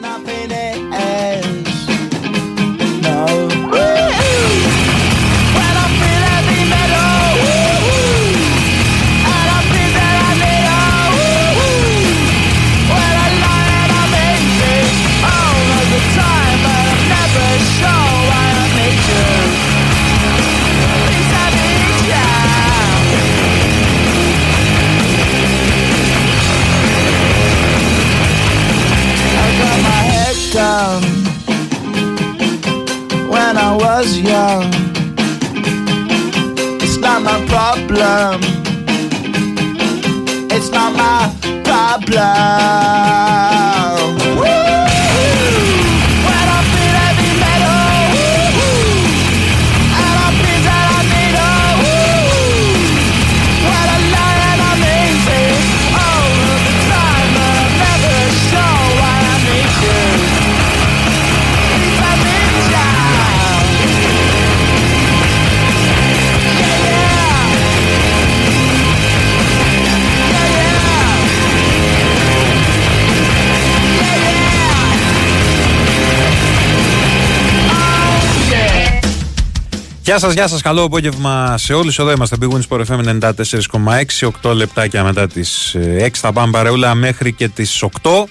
nothing Γεια σας, γεια σας. Καλό απόγευμα σε όλους. Εδώ είμαστε. Big Wins Sport FM 94,6. 8 λεπτάκια μετά τις 6 θα πάμε παρεούλα μέχρι και τις 8.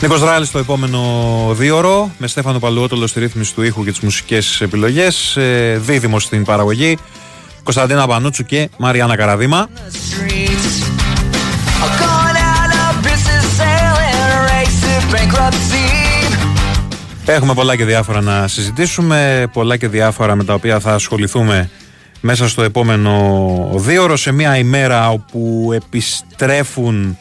Νίκος Ράλης στο επόμενο δίωρο με Στέφανο Παλουότολο στη ρύθμιση του ήχου και τις μουσικές επιλογές ε, Δίδυμος στην παραγωγή Κωνσταντίνα Πανούτσου και Μαριάννα Καραδίμα Έχουμε πολλά και διάφορα να συζητήσουμε, πολλά και διάφορα με τα οποία θα ασχοληθούμε μέσα στο επόμενο δίωρο σε μια ημέρα όπου επιστρέφουν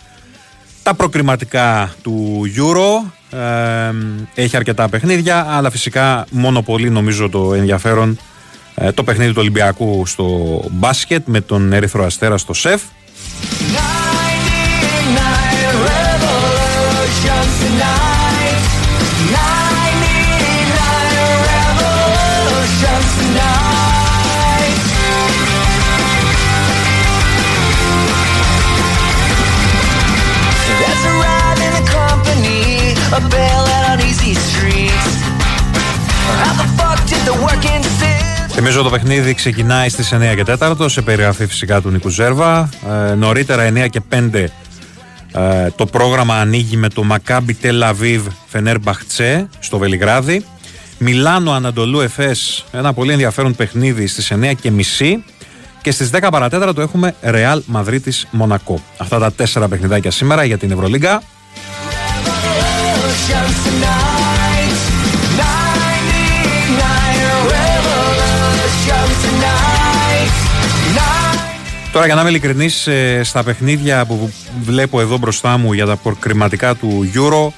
τα προκριματικά του Euro. Ε, έχει αρκετά παιχνίδια, αλλά φυσικά μόνο πολύ νομίζω το ενδιαφέρον ε, το παιχνίδι του Ολυμπιακού στο μπάσκετ με τον Ερυθρό Αστέρα στο ΣΕΦ. Θυμίζω το παιχνίδι ξεκινάει στις 9 και 4 σε περιγραφή φυσικά του Νίκου Ζέρβα. Ε, νωρίτερα 9 και 5 ε, το πρόγραμμα ανοίγει με το Μακάμπι Τελαβίβ Φενέρ Μπαχτσέ στο Βελιγράδι. Μιλάνο Ανατολού Εφές, ένα πολύ ενδιαφέρον παιχνίδι στις 9 και μισή. Και στις 10 παρατέταρτο έχουμε Ρεάλ Μαδρίτης Μονακό. Αυτά τα τέσσερα παιχνιδάκια σήμερα για την Ευρωλίγκα. Τώρα για να είμαι ειλικρινής ε, στα παιχνίδια που βλέπω εδώ μπροστά μου για τα προκριματικά του Euro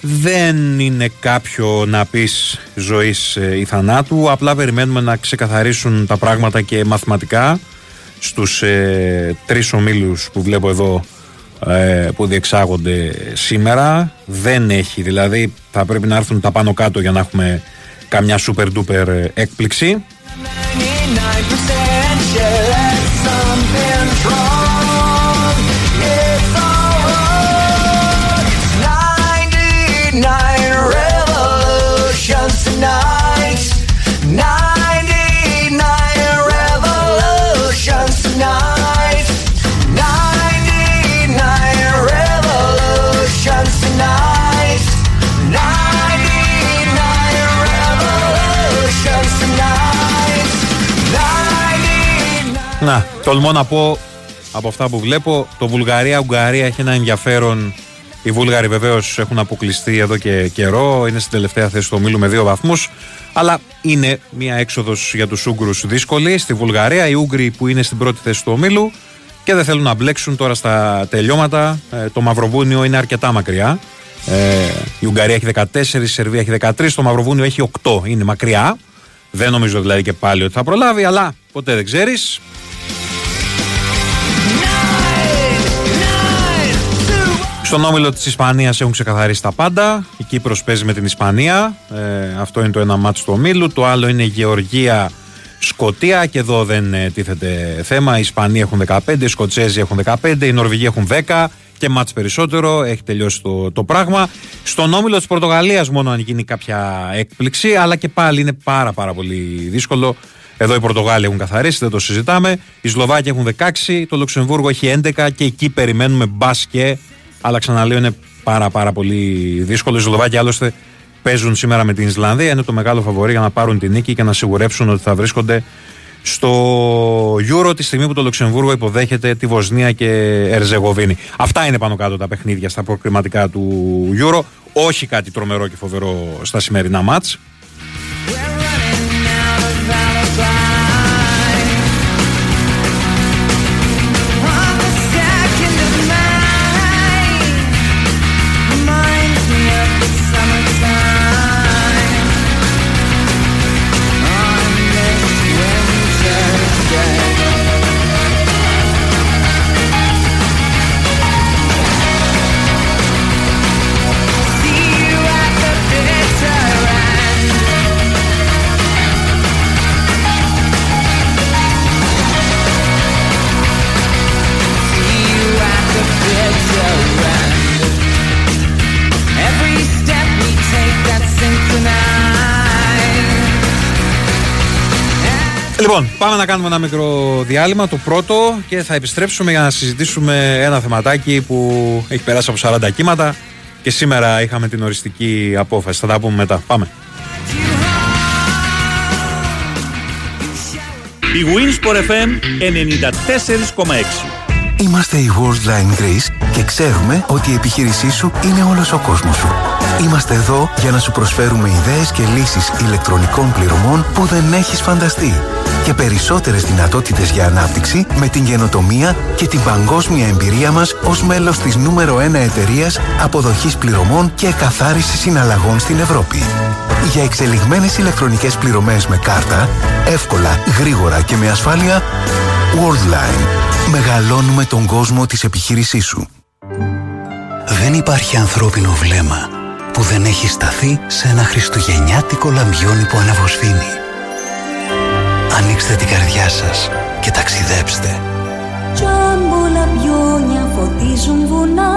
δεν είναι κάποιο να πεις ζωής ε, ή θανάτου. Απλά περιμένουμε να ξεκαθαρίσουν τα πράγματα και μαθηματικά στους ε, τρεις ομίλους που βλέπω εδώ ε, που διεξάγονται σήμερα. Δεν έχει δηλαδή θα πρέπει να έρθουν τα πάνω κάτω για να έχουμε καμιά super duper ε, έκπληξη. 99% Να, τολμώ να πω από αυτά που βλέπω, το Βουλγαρία-Ουγγαρία έχει ένα ενδιαφέρον. Οι Βούλγαροι βεβαίως έχουν αποκλειστεί εδώ και καιρό, είναι στην τελευταία θέση του ομίλου με δύο βαθμούς. Αλλά είναι μια έξοδος για τους Ούγγρους δύσκολη. Στη Βουλγαρία, οι Ούγγροι που είναι στην πρώτη θέση του ομίλου και δεν θέλουν να μπλέξουν τώρα στα τελειώματα. Ε, το Μαυροβούνιο είναι αρκετά μακριά. Ε, η Ουγγαρία έχει 14, η Σερβία έχει 13, το Μαυροβούνιο έχει 8. Είναι μακριά. Δεν νομίζω δηλαδή και πάλι ότι θα προλάβει, αλλά ποτέ δεν ξέρεις. Στον όμιλο της Ισπανίας έχουν ξεκαθαρίσει τα πάντα. Η Κύπρος παίζει με την Ισπανία. Ε, αυτό είναι το ένα μάτι του ομίλου. Το άλλο είναι Γεωργία Σκοτία και εδώ δεν ε, τίθεται θέμα. Οι Ισπανοί έχουν 15, οι Σκοτσέζοι έχουν 15, οι Νορβηγοί έχουν 10 και μάτς περισσότερο. Έχει τελειώσει το, το πράγμα. Στον όμιλο της Πορτογαλίας μόνο αν γίνει κάποια έκπληξη, αλλά και πάλι είναι πάρα πάρα πολύ δύσκολο. Εδώ οι Πορτογάλοι έχουν καθαρίσει, δεν το συζητάμε. Οι Σλοβάκοι έχουν 16, το Λουξεμβούργο έχει 11 και εκεί περιμένουμε μπάσκε. Αλλά ξαναλέω είναι πάρα πάρα πολύ δύσκολο. Οι Σλοβάκοι άλλωστε παίζουν σήμερα με την Ισλανδία. Είναι το μεγάλο φαβορή για να πάρουν την νίκη και να σιγουρέψουν ότι θα βρίσκονται στο Euro τη στιγμή που το Λουξεμβούργο υποδέχεται τη Βοσνία και Ερζεγοβίνη. Αυτά είναι πάνω κάτω τα παιχνίδια στα προκριματικά του Euro. Όχι κάτι τρομερό και φοβερό στα σημερινά μάτς. Λοιπόν, πάμε να κάνουμε ένα μικρό διάλειμμα, το πρώτο, και θα επιστρέψουμε για να συζητήσουμε ένα θεματάκι που έχει περάσει από 40 κύματα και σήμερα είχαμε την οριστική απόφαση. Θα τα πούμε μετά. Πάμε. Η Winsport FM 94,6 Είμαστε η Worldline Greece και ξέρουμε ότι η επιχείρησή σου είναι όλος ο κόσμος σου. Είμαστε εδώ για να σου προσφέρουμε ιδέες και λύσεις ηλεκτρονικών πληρωμών που δεν έχεις φανταστεί και περισσότερες δυνατότητες για ανάπτυξη με την καινοτομία και την παγκόσμια εμπειρία μας ως μέλος της νούμερο 1 εταιρείας αποδοχής πληρωμών και καθάρισης συναλλαγών στην Ευρώπη. Για εξελιγμένες ηλεκτρονικές πληρωμές με κάρτα, εύκολα, γρήγορα και με ασφάλεια, Worldline. Μεγαλώνουμε τον κόσμο της επιχείρησής σου. Δεν υπάρχει ανθρώπινο βλέμμα που δεν έχει σταθεί σε ένα χριστουγεννιάτικο λαμπιόνι που αναβοσβήνει. Ανοίξτε την καρδιά σας και ταξιδέψτε. Τζάμπο λαμπιόνια φωτίζουν βουνά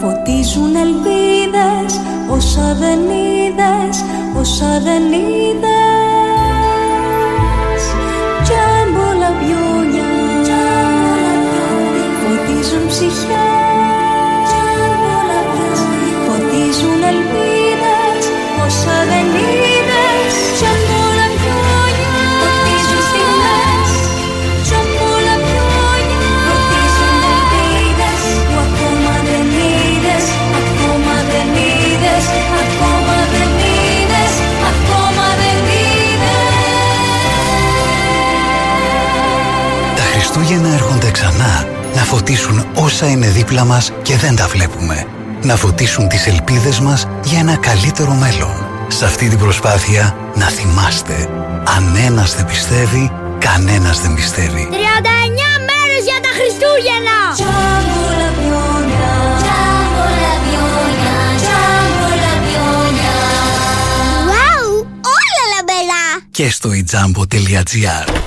Φωτίζουν ελπίδες Όσα δεν είδες Όσα δεν είδες. Τζάμπο λαμπιόνια Φωτίζουν ψυχές. Φωτίζουν ελπίδες Όσα δεν είδες Χριστούγεννα έρχονται ξανά να φωτίσουν όσα είναι δίπλα μας και δεν τα βλέπουμε. Να φωτίσουν τις ελπίδες μας για ένα καλύτερο μέλλον. Σε αυτή την προσπάθεια να θυμάστε, αν ένας δεν πιστεύει, κανένας δεν πιστεύει. 39 μέρες για τα Χριστούγεννα! Τζάμπο λαμπιόνια Τζάμπο λαμπιόνια Τζάμπο λαμπιόνια Βάου! Όλα λαμπερά! Και στο itjambo.gr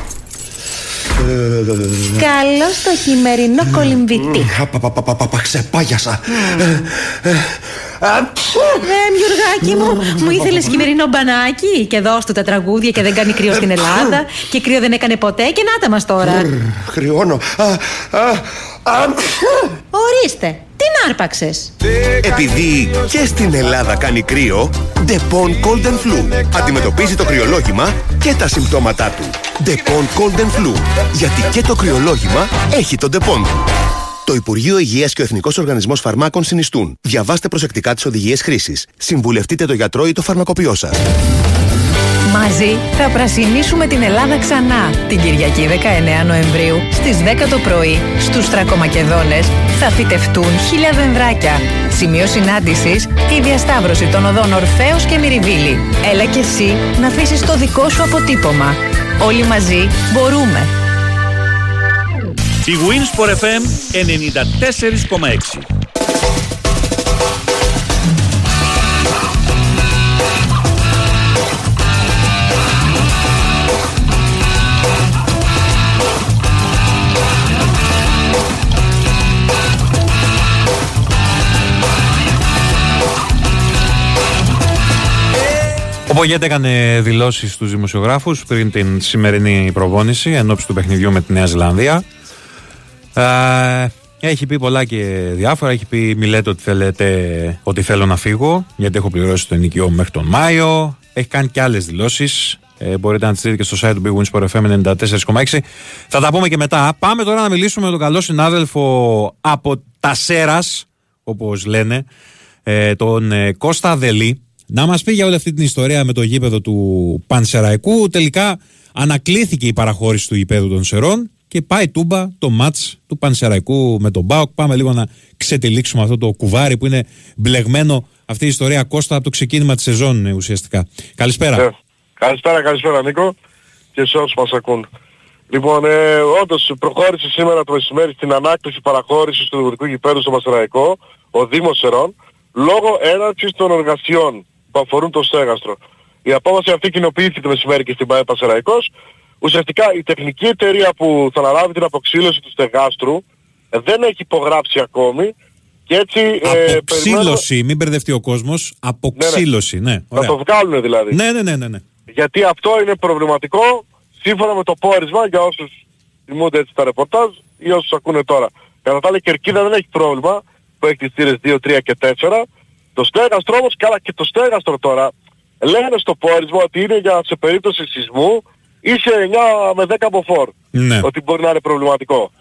Καλό το χειμερινό κολυμβητή. Παπαπαπαπαπα, ξεπάγιασα. Ε, ε, Ε, Μιουργάκη μου, μου ήθελες χειμερινό μπανάκι και δώσ' του τα τραγούδια και δεν κάνει κρύο στην Ελλάδα και κρύο δεν έκανε ποτέ και να τα μας τώρα. Χρειώνω. Α, α, α, Ορίστε, τι να άρπαξες. Επειδή και στην Ελλάδα κάνει κρύο, Depon Cold and Flu αντιμετωπίζει το κρυολόγημα και τα συμπτώματά του. Depon Cold and Flu, γιατί και το κρυολόγημα έχει τον Depon του. Το Υπουργείο Υγείας και ο Εθνικός Οργανισμός Φαρμάκων συνιστούν. Διαβάστε προσεκτικά τις οδηγίες χρήσης. Συμβουλευτείτε το γιατρό ή το φαρμακοποιό σας. Μαζί θα πρασινίσουμε την Ελλάδα ξανά. Την Κυριακή 19 Νοεμβρίου στις 10 το πρωί στους Τρακομακεδόνες θα φυτευτούν χίλια δενδράκια. Σημείο συνάντησης η διασταύρωση των οδών Ορφέως και Μυριβίλη. Έλα και εσύ να αφήσεις το δικό σου αποτύπωμα. Όλοι μαζί μπορούμε. Η Winsport FM 94,6 Ο Πογέτε έκανε δηλώσεις στους δημοσιογράφους πριν την σημερινή προπόνηση εν ώψη του παιχνιδιού με τη Νέα Ζηλανδία. Ε, έχει πει πολλά και διάφορα. Έχει πει: Μη λέτε ότι, θέλετε, ότι θέλω να φύγω, γιατί έχω πληρώσει το ενοικιό μου μέχρι τον Μάιο. Έχει κάνει και άλλες δηλώσεις. Ε, μπορείτε να τις δείτε και στο site του Big Wins for FM 94,6. Θα τα πούμε και μετά. Πάμε τώρα να μιλήσουμε με τον καλό συνάδελφο από τα Σέρας, όπως λένε, ε, τον ε, Κώστα Δελή, να μας πει για όλη αυτή την ιστορία με το γήπεδο του Πανσεραϊκού. Τελικά ανακλήθηκε η παραχώρηση του γήπεδου των Σερών και πάει τούμπα το μάτς του Πανσεραϊκού με τον Μπάουκ. Πάμε λίγο να ξετυλίξουμε αυτό το κουβάρι που είναι μπλεγμένο αυτή η ιστορία Κώστα από το ξεκίνημα της σεζόν ε, ουσιαστικά. Καλησπέρα. Ε, καλησπέρα, καλησπέρα Νίκο και σε όσους μας ακούν. Λοιπόν, ε, όντως προχώρησε σήμερα το μεσημέρι στην ανάκτηση παραχώρησης του δημοτικού γηπέδου στο Μασεραϊκό, ο Δήμος Σερών, λόγω έναρξης των εργασιών που αφορούν το στέγαστρο. Η απόφαση αυτή κοινοποιήθηκε το μεσημέρι και στην ΠαΕ Πασεραϊκός. Ουσιαστικά η τεχνική εταιρεία που θα αναλάβει την αποξήλωση του στεγάστρου ε, δεν έχει υπογράψει ακόμη και έτσι... ε, περιμένω- Αποξήλωση, μην μπερδευτεί ο κόσμος. Αποξήλωση, ναι. Θα ωραία. το βγάλουν δηλαδή. Ναι, ναι, ναι, ναι, ναι. Γιατί αυτό είναι προβληματικό σύμφωνα με το πόρισμα για όσους θυμούνται έτσι τα ρεπορτάζ ή όσους ακούνε τώρα. Κατά τα άλλα η Κερκίδα δεν έχει πρόβλημα που έχει τις θύρες 2, 3 και 4. Το στέγαστρο όμως, καλά και το στέγαστρο τώρα, λένε στο πόρισμα ότι είναι για σε περίπτωση σεισμού ή σε 9 με 10 μποφόρ. Ναι. Ότι μπορεί να είναι προβληματικό.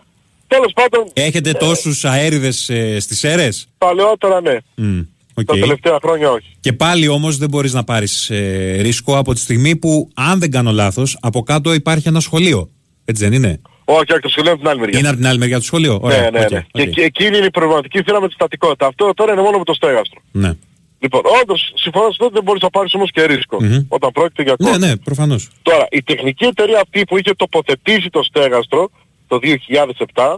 Τέλος πάντων, Έχετε τόσους αέρηδες ε, στις Σέρρες; παλαιότερα ναι. Mm, ok. Τα τελευταία χρόνια όχι. Και πάλι όμως δεν μπορείς να πάρεις ε, ρίσκο από τη στιγμή που, αν δεν κάνω λάθος, από κάτω υπάρχει ένα σχολείο. Έτσι δεν είναι; Όχι, όχι, το σχολείο είναι από την άλλη μεριά. Είναι από την άλλη μεριά του σχολείου; Ωραία, ναι, ναι, οκ, ναι. οκ. Και εκεί- εκείνη είναι η προβληματική θύρα με τη στατικότητα. Αυτό τώρα είναι μόνο με το στέγαστρο. Ναι. Λοιπόν, όντως, συμφωνώ σε αυτό δεν μπορείς να πάρεις όμως και ρίσκο. Μμμ. Όταν πρόκειται για ναι, κόσμο. ναι, προφανώς. Τώρα, η τεχνική εταιρεία αυτή που είχε τοποθετήσει το στέγαστρο το 2007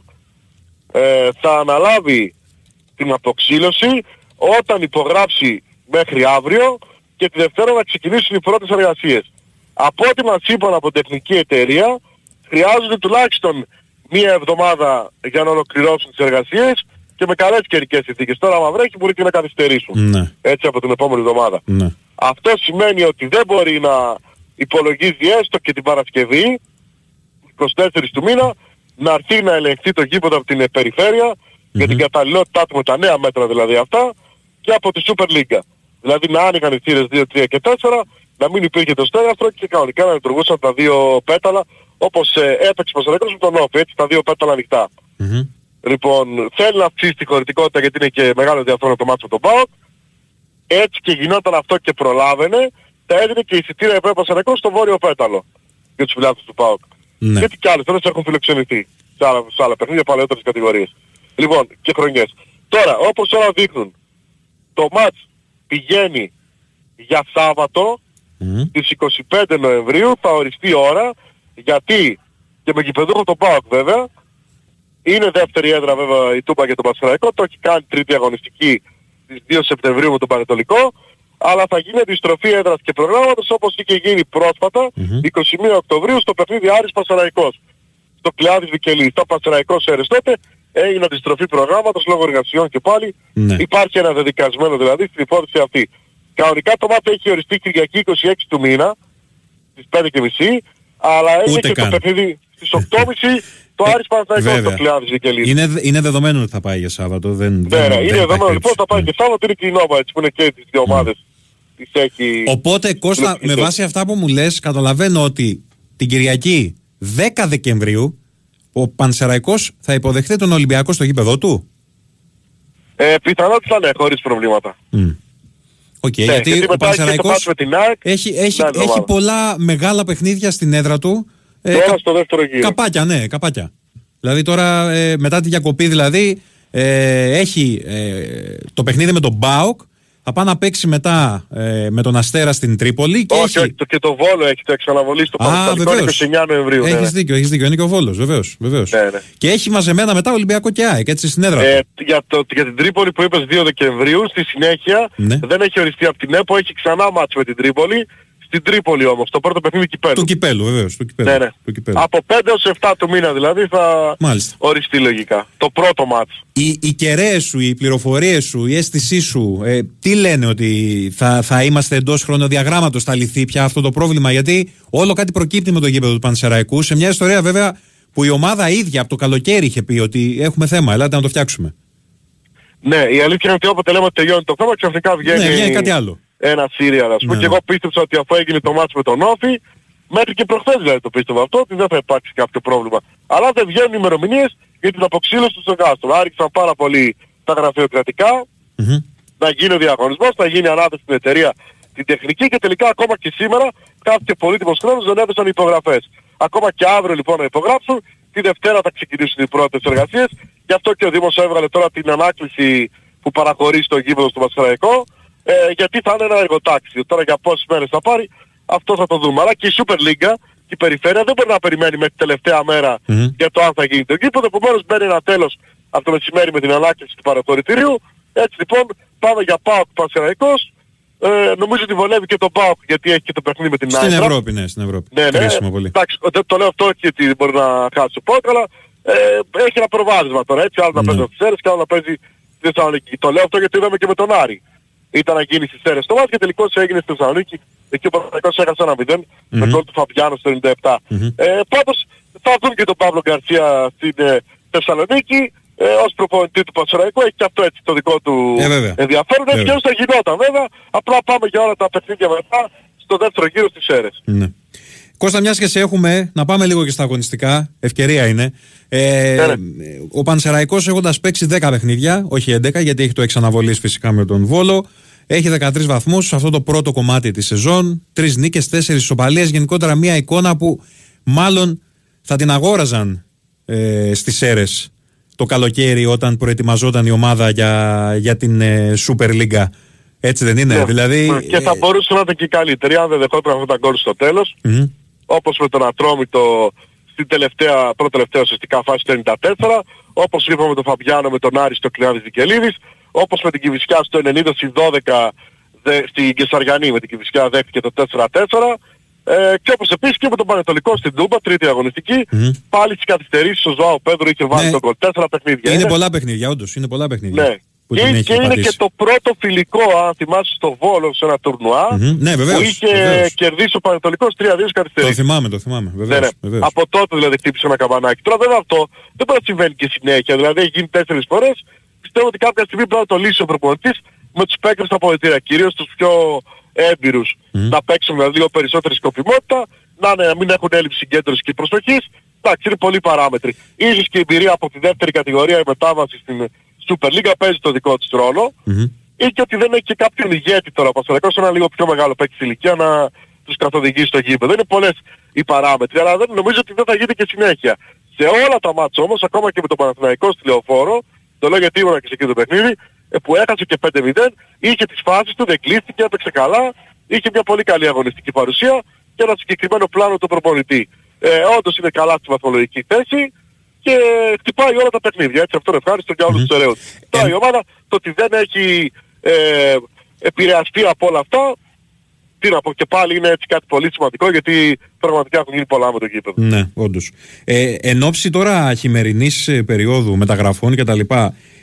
ε, θα αναλάβει την αποξήλωση όταν υπογράψει μέχρι αύριο και τη Δευτέρα να ξεκινήσουν οι πρώτες εργασίες. Από ό,τι μας είπαν από την τεχνική εταιρεία χρειάζονται τουλάχιστον μία εβδομάδα για να ολοκληρώσουν τις εργασίες και με καλές καιρικές συνθήκες. Τώρα άμα βρέχει μπορεί και να καθυστερήσουν. Ναι, Έτσι από την επόμενη εβδομάδα. ναι. Αυτό σημαίνει ότι δεν μπορεί να υπολογίζει έστω και την Παρασκευή, 24 του μήνα, να έρθει να ελεγχθεί το γήπεδο από την ε, περιφέρεια για την καταλληλότητά του με τα νέα μέτρα δηλαδή αυτά και από τη Super League. Δηλαδή να άνοιγαν οι θύρες 2, 3 και 4, να μην υπήρχε το στέγαστρο και κανονικά να λειτουργούσαν τα δύο πέταλα όπως ε, έπαιξε ο Πασαρέκος με τον Όφη, έτσι τα δύο πέταλα ανοιχτά. Μμμ. Λοιπόν, θέλει να αυξήσει τη χωρητικότητα γιατί είναι και μεγάλο ενδιαφέρον το μάτσο με τον ΠΑΟΚ. Έτσι και γινόταν αυτό και προλάβαινε, τα έδινε και η εισιτήρια επέ Πασαρεκό στο βόρειο πέταλο για τους φιλάθλους του ΠΑΟΚ. Ναι. Γιατί κι άλλες φορές έχουν φιλοξενηθεί σε άλλα, σε άλλα παιχνίδια παλαιότερες κατηγορίες. Λοιπόν, και χρονιές. Τώρα, όπως όλα δείχνουν, το μάτς πηγαίνει για Σάββατο Μμμ. στις 25 Νοεμβρίου θα οριστεί η ώρα γιατί και με γηπεδούχο τον ΠΑΟΚ βέβαια είναι δεύτερη έδρα βέβαια η Τούμπα και το Πασχαραϊκό το έχει κάνει τρίτη αγωνιστική στις 2 Σεπτεμβρίου με τον Πανετολικό αλλά θα γίνει αντιστροφή έδρας και προγράμματος όπως είχε γίνει πρόσφατα Μμμ. 21 Οκτωβρίου στο παιχνίδι Άρης Πασαραϊκός στο Κλειάδης Βικελής. Το Πασαραϊκός έρες τότε έγινε αντιστροφή προγράμματος λόγω εργασιών και πάλι Ναι. υπάρχει ένα δεδικασμένο δηλαδή στην υπόθεση αυτή. Κανονικά το μάτι έχει οριστεί Κυριακή 26 του μήνα στις 5.30 αλλά έγινε Ούτε και καν. το παιχνίδι στις 8.30 το Ε, Άρης Παναθηναϊκός βέβαια. στο Κλειάδης Βικελής. Είναι, είναι δεδομένο ότι θα πάει για Σάββατο. Δεν, Ναι, δεν, ναι, δεν είναι υπάρχει δεδομένο. Λοιπόν περίπτωση. θα πάει Ναι. και Σάββατο είναι και η Νόβα έτσι που είναι και τις δύο ομάδες. Τις έχει... Οπότε, Κώστα, με Λογική. βάση αυτά που μου λες, καταλαβαίνω ότι την Κυριακή 10 Δεκεμβρίου ο Πανσεραϊκός θα υποδεχθεί τον Ολυμπιακό στο γήπεδό του; Ε, πιθανότητα ναι, χωρίς προβλήματα. Μμ. Οκ, Ναι, γιατί ο μετά έχει και το Πανσεραϊκός ματς με την ΑΕΚ. έχει, έχει, την άλλη έχει εβδομάδα. πολλά μεγάλα παιχνίδια στην έδρα του. Ε, Τώρα κα- στο δεύτερο γύρο. Καπάκια, ναι, καπάκια. Δηλαδή τώρα ε, μετά τη διακοπή δηλαδή ε, έχει ε, το παιχνίδι με τον ΠΑΟΚ, θα πάει να παίξει μετά ε, με τον Αστέρα στην Τρίπολη και Όχι, έχει... όχι, το, και το Βόλο έχει το εξαναβολή στο Α, Πανεπιστημιακό βεβαίως. 29 Νοεμβρίου. ναι, Έχεις ναι. δίκιο, έχεις δίκιο. Είναι και ο Βόλος, βεβαίως, βεβαίως. Ναι, ναι. Και έχει μαζεμένα μετά Ολυμπιακό και ΑΕΚ, έτσι στην έδρα Ε, του. για, το, για την Τρίπολη που είπες 2 Δεκεμβρίου, στη συνέχεια Ναι. δεν έχει οριστεί από την ΕΠΟ, έχει ξανά μάτς με την Τρίπολη Στην Τρίπολη όμως, το πρώτο παιχνίδι κυπέλου. Του κυπέλου, βεβαίως. Του κυπέλου. Ναι, ναι. Του κυπέλου. Από 5 έως 7 του μήνα δηλαδή θα Μάλιστα. οριστεί λογικά. Το πρώτο μάτς. Οι, οι κεραίες σου, οι πληροφορίες σου, η αίσθησή σου, ε, τι λένε ότι θα, θα είμαστε εντός χρονοδιαγράμματος, θα λυθεί πια αυτό το πρόβλημα; Γιατί όλο κάτι προκύπτει με το γήπεδο του Πανσεραϊκού σε μια ιστορία βέβαια που η ομάδα ίδια από το καλοκαίρι είχε πει ότι έχουμε θέμα, ελάτε να το φτιάξουμε. Ναι, η αλήθεια είναι ότι όποτε λέμε ότι τελειώνει το θέμα ξαφνικά βγαίνει, Ναι, βγαίνει κάτι άλλο. Ένα Σύρια, ας πούμε. Ναι. Και εγώ πίστεψα ότι αφού έγινε το μάτς με τον Όφη, μέχρι και προχθές δηλαδή το πίστευα αυτό, ότι δεν θα υπάρξει κάποιο πρόβλημα. Αλλά δεν βγαίνουν ημερομηνίες για την αποξήλωση του Στογάστρου. Άριξαν πάρα πολύ τα γραφειοκρατικά, Μμμ. να γίνει ο διαγωνισμός, να γίνει ανάθεση στην εταιρεία την τεχνική και τελικά ακόμα και σήμερα κάθε πολύτιμος χρόνος δεν έδωσαν οι υπογραφές. Ακόμα και αύριο λοιπόν να υπογράψουν, τη Δευτέρα θα ξεκινήσουν οι πρώτες εργασίες. Γι' αυτό και ο Δήμος έβγαλε τώρα την ανάκληση που παραχωρεί στο γήπεδο στο Πασχαραϊκό, ε, γιατί θα είναι ένα εργοτάξιο. Τώρα για πόσες μέρες θα πάρει, αυτό θα το δούμε. Αλλά και η Super League και η Περιφέρεια δεν μπορεί να περιμένει μέχρι την τελευταία μέρα Μμμ. για το αν θα γίνει το γήπεδο. Επομένως μπαίνει ένα τέλος από το μεσημέρι με την ανάκληση του παραχωρητηρίου. Έτσι λοιπόν πάμε για ΠΑΟΚ Πανσεραϊκός. Ε, νομίζω ότι βολεύει και τον ΠΑΟΚ γιατί έχει και το παιχνίδι με την Στην Άιντραχτ. Ευρώπη, ναι, στην Ευρώπη. Ναι, ναι. Κρίσιμο πολύ. Εντάξει, δεν το λέω αυτό όχι γιατί δεν μπορεί να χάσει το πόντ, αλλά ε, έχει ένα προβάδισμα τώρα, έτσι, άλλο να Ναι. παίζει στις Σέρες και άλλο να παίζει στη Θεσσαλονίκη. Το λέω αυτό γιατί είδαμε και με τον Άρη. Ήταν να γίνει στις Σέρες το μάτς και τελικώς έγινε στη Θεσσαλονίκη. Εκεί ο Παναγικός έχασε ένα 0 με Μμμ. γκολ του Φαμπιάνου στο 97. Μμμ. Ε, πάντως θα δουν και τον Παύλο Γκαρσία στην ε, Θεσσαλονίκη. Ε, ως προπονητή του Πασοραϊκού έχει και αυτό έτσι το δικό του Ε, βέβαια. ενδιαφέρον. Βέβαια. Έτσι θα γινόταν βέβαια. Απλά πάμε για όλα τα παιχνίδια μετά στο δεύτερο γύρο στις Σέρες. Ναι. Κώστα, μιας και σε έχουμε, να πάμε λίγο και στα αγωνιστικά. Ευκαιρία είναι. Ε, Ναι, ναι. Ο Πανσεραϊκός έχοντας παίξει 10 παιχνίδια, όχι 11, γιατί έχει το εξαναβολή φυσικά με τον Βόλο. Έχει 13 βαθμούς σε αυτό το πρώτο κομμάτι της σεζόν. Τρεις νίκες, τέσσερις ισοπαλίες. Γενικότερα μια εικόνα που μάλλον θα την αγόραζαν ε, στις αίρες το καλοκαίρι όταν προετοιμαζόταν η ομάδα για, για την ε, Super League. Έτσι δεν είναι. Ναι. Δηλαδή. Ναι, Και θα μπορούσε να ήταν και καλύτερη αν δεν δεχόταν αυτά τα γκολ στο τέλος. ε, μμμ. Όπως με τον Ατρόμητο στην τελευταία, πρώτη τελευταία ουσιαστικά φάση του 94. Όπως είπαμε με τον Φαμπιάνο με τον Άρη στο Κλειάδης Δικελίδης. Όπως με την Κιβισιά στο 90 στη 12 δε, στην Κεσαριανή με την Κιβισιά δέχτηκε το 4-4. Ε, και όπως επίσης και με τον Πανετολικό στην Τούμπα, τρίτη αγωνιστική, Μμμ. πάλι στις καθυστερήσεις ο Ζωάο Πέδρο είχε βάλει Ναι. τον γκολ. Τέσσερα παιχνίδια. Είναι πολλά παιχνίδια, όντως. Είναι πολλά παιχνίδια. Ναι. Που Και, την έχει και είναι πατήσει. και το πρώτο φιλικό, αν θυμάσαι, στο Βόλο σε ένα τουρνουά, Μμμ. Ναι, βεβαίως, που είχε βεβαίως. κερδίσει ο Πανετολικός 3-2 Το καθυστερήσεις. θυμάμαι, το θυμάμαι. Ναι, Βεβαίως, ναι. βεβαίως. Από τότε δηλαδή χτύπησε ένα καμπανάκι. Τώρα βέβαια αυτό δεν μπορεί να συμβαίνει και συνέχεια. Δηλαδή έχει γίνει τέσσερις φορές. Πιστεύω ότι κάποια στιγμή πρέπει να το λύσει ο προπονητής με τους παίκτες στα πολιτήρια. Κυρίως τους πιο έμπειρους. Μμ. Να παίξουν δηλαδή λίγο περισσότερη σκοπιμότητα. Να, ναι, να μην έχουν έλλειψη συγκέντρωσης και προσοχής. Εντάξει, είναι πολλοί παράμετροι. Ίσως και η εμπειρία από τη δεύτερη κατηγορία, η μετάβαση στην Super League παίζει το δικό της ρόλο. Μμμ. Ή και ότι δεν έχει και κάποιον ηγέτη τώρα ο Πασαρακός, ένα λίγο πιο μεγάλο παίκτη στην ηλικία να τους καθοδηγήσει στο γήπεδο. Είναι πολλές οι παράμετροι, αλλά δεν, νομίζω ότι δεν θα γίνει και συνέχεια. Σε όλα τα μάτια όμως, ακόμα και με τον Παναθηναϊκό στη Λεωφόρο, το λέω γιατί ήμουν και σε εκείνο το παιχνίδι, ε, που έχασε και 5-0, είχε τις φάσεις του, δεν κλείστηκε, έπαιξε καλά, είχε μια πολύ καλή αγωνιστική παρουσία και ένα συγκεκριμένο πλάνο του προπονητή. Ε, όντως είναι καλά στη βαθμολογική θέση και χτυπάει όλα τα παιχνίδια. Έτσι αυτό είναι ευχάριστο για όλους τους ωραίους. Τώρα η ομάδα το ότι δεν έχει ε, επηρεαστεί από όλα αυτά, τι να πω και πάλι είναι έτσι κάτι πολύ σημαντικό γιατί πραγματικά έχουν γίνει πολλά με το γήπεδο. Ναι, όντως. Ε, εν όψει τώρα χειμερινής περίοδου μεταγραφών κτλ.,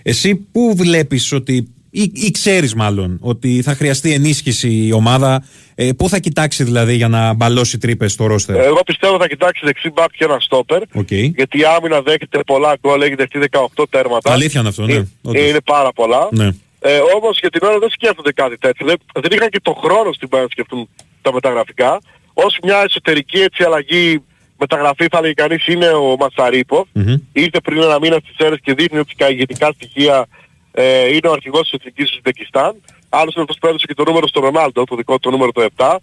εσύ πού βλέπεις ότι. Ή, ή ξέρεις μάλλον ότι θα χρειαστεί ενίσχυση η ομάδα, ε, πού θα κοιτάξει δηλαδή για να μπαλώσει τρύπες στο ρόστερ; Εγώ πιστεύω θα κοιτάξει δεξί μπακ και ένα στόπερ. Οκ. Γιατί η άμυνα δέχεται πολλά γκολ, έχει δεχτεί 18 τέρματα. Αλήθεια είναι αυτό, ναι. Ε, όντως. είναι πάρα πολλά. Ναι. Ε, όμως για την ώρα δεν σκέφτονται κάτι τέτοιο. Δεν, δεν είχαν και το χρόνο στην πέρα να σκεφτούν τα μεταγραφικά. Ως μια εσωτερική έτσι αλλαγή μεταγραφή θα λέγει κανείς είναι ο Μασαρίποφ. Μμμ. Ήρθε πριν ένα μήνα στις αίρες και δείχνει ότι τα ηγετικά στοιχεία ε, είναι ο αρχηγός της εθνικής του Ουσμπεκιστάν. Άλλωστε αυτός που έδωσε και το νούμερο στο Ρονάλντο, το δικό του νούμερο το 7.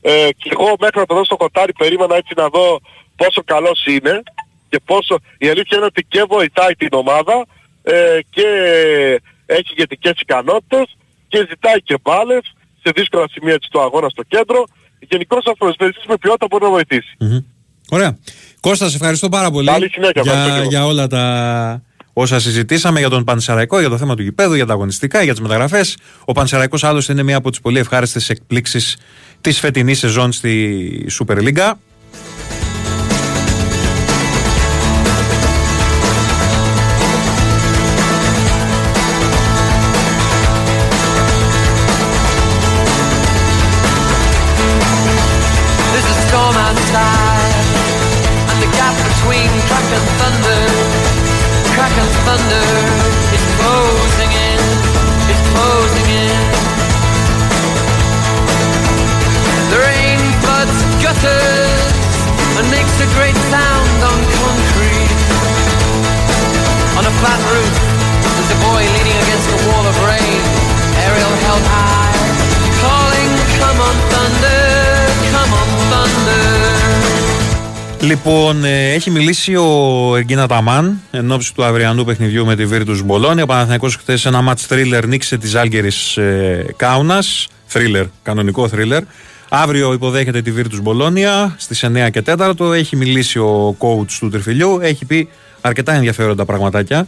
Ε, και εγώ μέχρι να το δώσω στο κοτάρι περίμενα έτσι να δω πόσο καλός είναι και πόσο... Η αλήθεια είναι ότι και βοηθάει την ομάδα ε, και έχει ηγετικές ικανότητες και ζητάει και μπάλες σε δύσκολα σημεία της του αγώνα στο κέντρο. Γενικώς αυτοσβεστής με ποιότητα μπορεί να βοηθήσει. Μμμ. Ωραία. Κώστας, σε ευχαριστώ πάρα πολύ Καλή συνέχεια, για, ευχαριστώ και εγώ. για όλα τα, όσα συζητήσαμε για τον Πανσεραϊκό, για το θέμα του γηπέδου, για τα αγωνιστικά, για τις μεταγραφές. Ο Πανσεραϊκός άλλωστε είναι μία από τις πολύ ευχάριστες εκπλήξεις της φετινής σεζόν στη Super League. Λοιπόν, ε, έχει μιλήσει ο Εγκίνα Ταμάν εν ώψη του αυριανού παιχνιδιού με τη Virtus Μπολόνια. Ο Παναθηναϊκός χθες ένα match thriller νίξε της Άλγερης ε, Κάουνας. Thriller, κανονικό thriller. Αύριο υποδέχεται τη Virtus Μπολόνια στις 9 και 4. Έχει μιλήσει ο coach του Τριφυλιού. Έχει πει αρκετά ενδιαφέροντα πραγματάκια.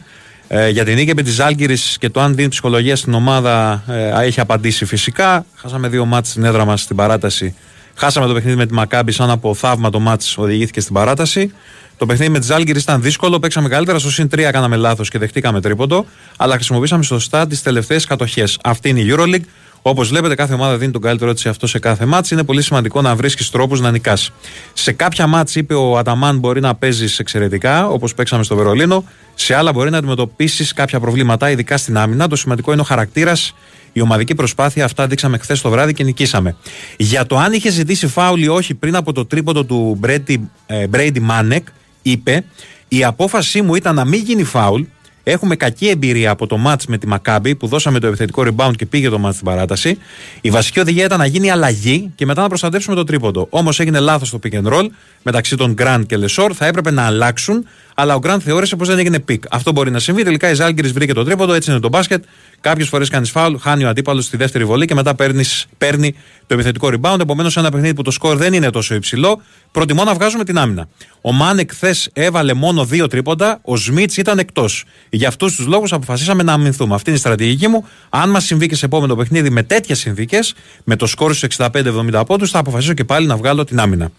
Ε, για την νίκη με της Ζάλγκηρη και το αν δίνει ψυχολογία στην ομάδα ε, έχει απαντήσει φυσικά. Χάσαμε δύο μάτς στην έδρα μας στην παράταση. Χάσαμε το παιχνίδι με τη Μακάμπη σαν από θαύμα το μάτς οδηγήθηκε στην παράταση. Το παιχνίδι με τη Ζάλγκηρη ήταν δύσκολο, παίξαμε καλύτερα. Στο συν 3 κάναμε λάθος και δεχτήκαμε τρίποντο, αλλά χρησιμοποίησαμε σωστά τις τελευταίες κατοχές. Αυτή είναι η Euroleague. Όπως βλέπετε, κάθε ομάδα δίνει τον καλύτερό της αυτό σε κάθε μάτς. Είναι πολύ σημαντικό να βρίσκεις τρόπους να νικάς. Σε κάποια μάτς, είπε ο Αταμάν, μπορεί να παίζεις εξαιρετικά, όπως παίξαμε στο Βερολίνο. Σε άλλα, μπορεί να αντιμετωπίσεις κάποια προβλήματα, ειδικά στην άμυνα. Το σημαντικό είναι ο χαρακτήρας, η ομαδική προσπάθεια. Αυτά δείξαμε χθες το βράδυ και νικήσαμε. Για το αν είχε ζητήσει φάουλ ή όχι πριν από το τρίποντο του Μπρέιντι Μάνεκ, είπε: Η απόφασή μου ήταν να μην γίνει φάουλ. Έχουμε κακή εμπειρία από το ματς με τη Μακάμπι που δώσαμε το επιθετικό rebound και πήγε το ματς στην παράταση. Η βασική οδηγία ήταν να γίνει αλλαγή και μετά να προστατεύσουμε το τρίποντο. Όμως έγινε λάθος το pick and roll μεταξύ των Γκραντ και Λεσόρ. Θα έπρεπε να αλλάξουν, αλλά ο Γκραντ θεώρησε πως δεν έγινε pick. Αυτό μπορεί να συμβεί. Τελικά η Ζάλγκιρις βρήκε το τρίποντο, έτσι είναι το μπάσκετ. Κάποιες φορές κάνεις φάουλ, χάνει ο αντίπαλος στη δεύτερη βολή και μετά παίρνεις, παίρνει το επιθετικό rebound. Επομένως, ένα παιχνίδι που το σκορ δεν είναι τόσο υψηλό, προτιμώ να βγάζουμε την άμυνα. Ο Μάνεκ χθες έβαλε μόνο δύο τρίποντα, ο Σμιτς ήταν εκτός. Για αυτούς τους λόγους αποφασίσαμε να αμυνθούμε. Αυτή είναι η στρατηγική μου. Αν μας συμβεί και σε επόμενο παιχνίδι με τέτοιες συνθήκες, με το σκόρ στους 65-70 πόντους, θα αποφασίσω και πάλι να βγάλω την άμυνα.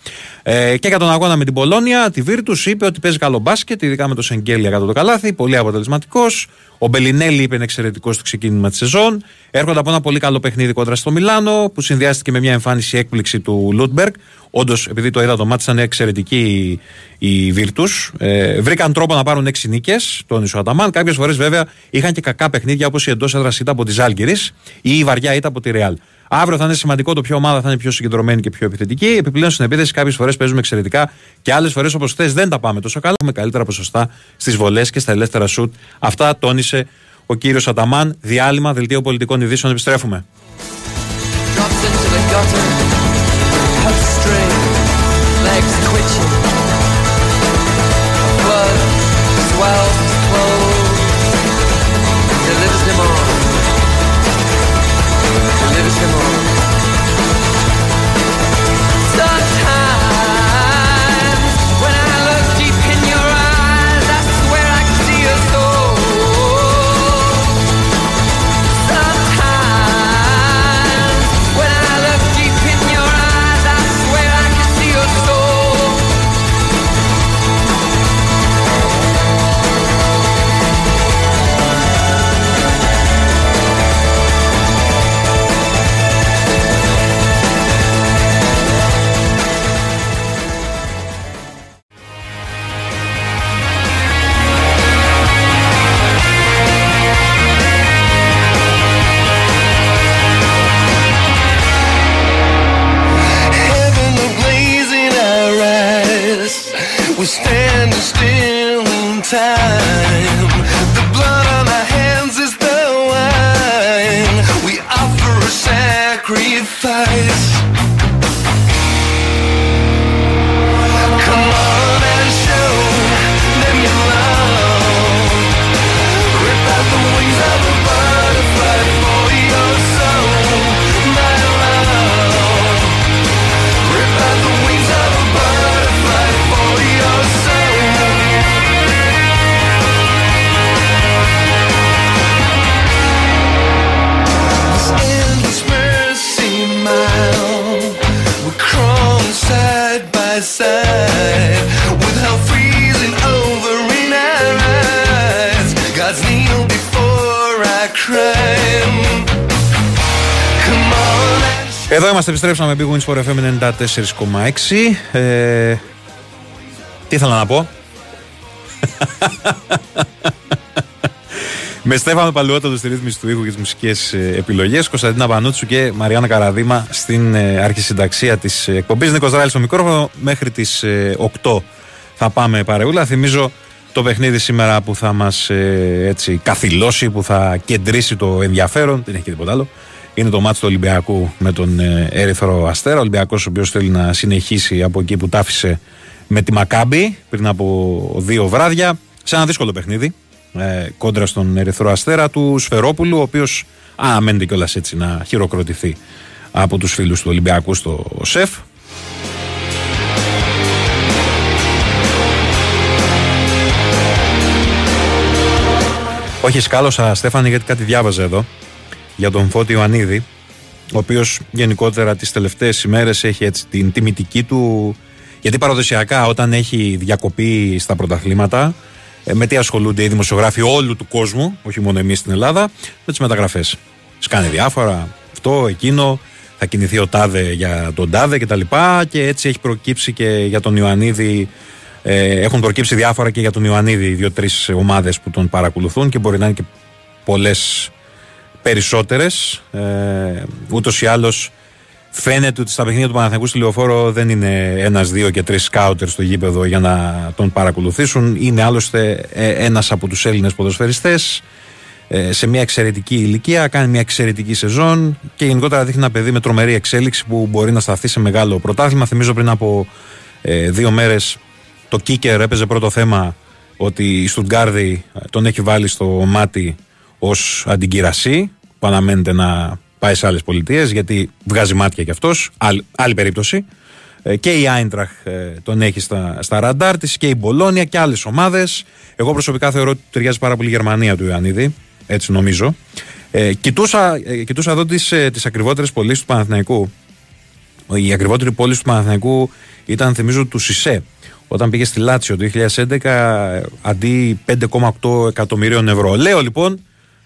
Ε, και για τον αγώνα με την Πολώνια, τη Βίρτου είπε ότι παίζει καλό μπάσκετ, ειδικά με το Σεγγέλια κάτω το καλάθι, πολύ αποτελεσματικός. Ο Μπελινέλη είπε είναι εξαιρετικός στο ξεκίνημα της σεζόν. Έρχονται από ένα πολύ καλό παιχνίδι κόντρα στο Μιλάνο, που συνδυάστηκε με μια εμφάνιση έκπληξη του Λούντμπεργκ. Όντως, επειδή το είδα το ματς, ήταν εξαιρετική η, η Βίρτους. Ε, βρήκαν τρόπο να πάρουν 6 νίκες, τόνισε ο Αταμάν. Κάποιες φορές βέβαια είχαν και κακά παιχνίδια, όπως η εντός έδρας ήταν από τη Ζάλγκιρις ή η βαριά ήταν από τη Ρεάλ. Αύριο θα είναι σημαντικό το ποιο ομάδα θα είναι πιο συγκεντρωμένη και πιο επιθετική. Επιπλέον στην επίθεση, κάποιες φορές παίζουμε εξαιρετικά και άλλες φορές όπως χθες δεν τα πάμε τόσο καλά. Έχουμε καλύτερα ποσοστά στις βολές και στα ελεύθερα σουτ. Αυτά τόνισε ο κύριος Αταμάν. Διάλειμμα, δελτίο πολιτικών ειδήσεων. Επιστρέφουμε. drops into the gutter. Puff string, legs twitching. Είμαστε, επιστρέψαμε Big Wins for FM 94,6. Ε, τι ήθελα να πω; Με Στέφανο Παλαιότατο στη ρύθμιση του ήχου και τις μουσικές επιλογές, Κωνσταντίνα Πανούτσου και Μαριάννα Καραδίμα στην ε, αρχισυνταξία της εκπομπής. Νίκος Δράλη στο μικρόφωνο. Μέχρι τις 8 θα πάμε παρεούλα. Θυμίζω το παιχνίδι σήμερα που θα μας έτσι καθυλώσει, που θα κεντρήσει το ενδιαφέρον. Δεν έχει και τίποτα άλλο. Είναι το μάτσο του Ολυμπιακού με τον ε, Έρυθρο Αστέρα. Ο Ολυμπιακός, ο οποίος θέλει να συνεχίσει από εκεί που τα άφησε με τη Μακάμπη πριν από δύο βράδια. Σε ένα δύσκολο παιχνίδι ε, κόντρα στον Ερυθρό Αστέρα του Σφερόπουλου, ο οποίος αναμένεται κιόλας έτσι να χειροκροτηθεί από τους φίλους του Ολυμπιακού στο ΣΕΦ. Όχι, σκάλωσα Στέφανη γιατί κάτι διάβαζα εδώ για τον Φώτη Ιωαννίδη, ο οποίος γενικότερα τις τελευταίες ημέρες έχει έτσι την τιμητική του. Γιατί παραδοσιακά όταν έχει διακοπή στα πρωταθλήματα, ε, με τι ασχολούνται οι δημοσιογράφοι όλου του κόσμου, όχι μόνο εμείς στην Ελλάδα, με τις μεταγραφές. Σκάνε διάφορα, αυτό, εκείνο, θα κινηθεί ο Τάδε για τον Τάδε κτλ. Και έτσι έχει προκύψει και για τον Ιωαννίδη. Ε, έχουν προκύψει διάφορα και για τον Ιωαννίδη, δύο-τρεις ομάδες που τον παρακολουθούν και μπορεί να είναι και πολλές περισσότερες. Ε, Ούτως ή άλλως φαίνεται ότι στα παιχνίδια του Παναθηναϊκού στη Λεωφόρο δεν είναι ένας, δύο και τρεις σκάουτερ στο γήπεδο για να τον παρακολουθήσουν. Είναι άλλωστε ε, ένας από τους Έλληνες ποδοσφαιριστές ε, σε μια εξαιρετική ηλικία, κάνει μια εξαιρετική σεζόν και γενικότερα δείχνει ένα παιδί με τρομερή εξέλιξη που μπορεί να σταθεί σε μεγάλο πρωτάθλημα. Θυμίζω πριν από ε, δύο μέρες το Κίκερ έπαιζε πρώτο θέμα ότι η Στουτγκάρδη τον έχει βάλει στο μάτι ως αντικυρασί που αναμένεται να πάει σε άλλες πολιτείες γιατί βγάζει μάτια κι αυτός. Άλλη, άλλη περίπτωση. Ε, και η Άιντραχ ε, τον έχει στα, στα ραντάρ της και η Μπολόνια και άλλες ομάδες. Εγώ προσωπικά θεωρώ ότι ταιριάζει πάρα πολύ η Γερμανία του Ιωαννίδη. Έτσι νομίζω. Ε, κοιτούσα, ε, κοιτούσα εδώ τις ε, τις ακριβότερες πωλήσεις του Παναθηναϊκού. Η ακριβότερη πώληση του Παναθηναϊκού ήταν, θυμίζω, του Σισε. Όταν πήγε στη Λάτσιο το 2011 ε, αντί 5,8 εκατομμυρίων ευρώ. Λέω λοιπόν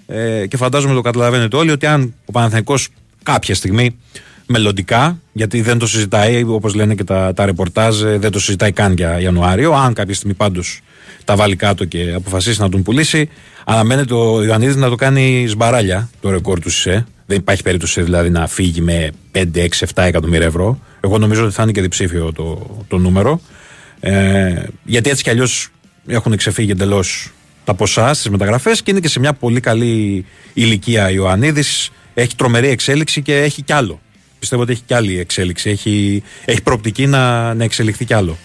ε, και φαντάζομαι το καταλαβαίνετε όλοι ότι αν ο Παναθηναϊκός κάποια στιγμή μελλοντικά, γιατί δεν το συζητάει όπως λένε και τα, τα ρεπορτάζ, ε, δεν το συζητάει καν για Ιανουάριο. Αν κάποια στιγμή πάντως τα βάλει κάτω και αποφασίσει να τον πουλήσει, αναμένεται ο Ιωαννίδης να το κάνει σμπαράλια το ρεκόρ του ΣΥΣΕ. Δεν υπάρχει περίπτωση δηλαδή να φύγει με 5, 6, 7 εκατομμύρια ευρώ. Εγώ νομίζω ότι θα είναι και διψήφιο το, το νούμερο. Ε, γιατί έτσι κι αλλιώς έχουν ξεφύγει εντελώς τα ποσά στις μεταγραφές και είναι και σε μια πολύ καλή ηλικία ο Ιωαννίδης. Έχει τρομερή εξέλιξη και έχει κι άλλο. Πιστεύω ότι έχει κι άλλη εξέλιξη. Έχει, έχει προοπτική να, να εξελιχθεί κι άλλο.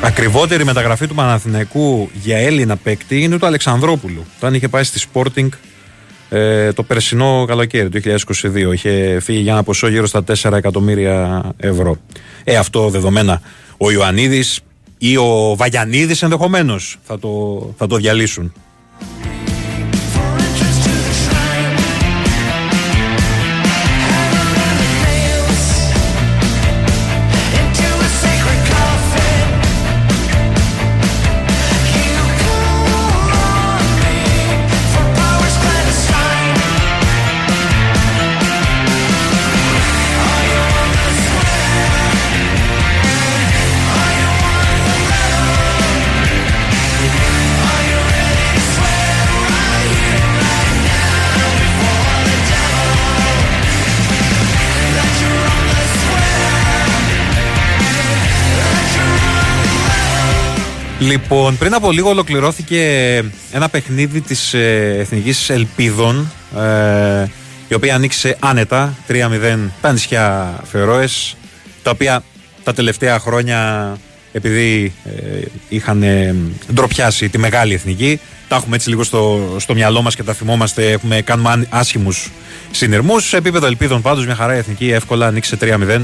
Ακριβότερη μεταγραφή του Παναθηναϊκού για Έλληνα παίκτη είναι του Αλεξανδρόπουλου. Όταν είχε πάει στη Sporting ε, το περσινό καλοκαίρι του 2022. Είχε φύγει για ένα ποσό γύρω στα 4 εκατομμύρια ευρώ. Ε, αυτό δεδομένα ο Ιωαννίδης ή ο Βαγιανίδης ενδεχομένως θα το, θα το διαλύσουν. Λοιπόν, πριν από λίγο ολοκληρώθηκε ένα παιχνίδι της ε, Εθνικής Ελπίδων ε, η οποία ανοίξε άνετα 3-0 τα νησιά Φερόες τα οποία τα τελευταία χρόνια επειδή ε, είχαν ε, ντροπιάσει τη μεγάλη εθνική τα έχουμε έτσι λίγο στο, στο μυαλό μας και τα θυμόμαστε έχουμε κάνουμε άν- άσχημους συνειρμούς. Σε επίπεδο ελπίδων πάντως μια χαρά η εθνική εύκολα ανοίξε 3-0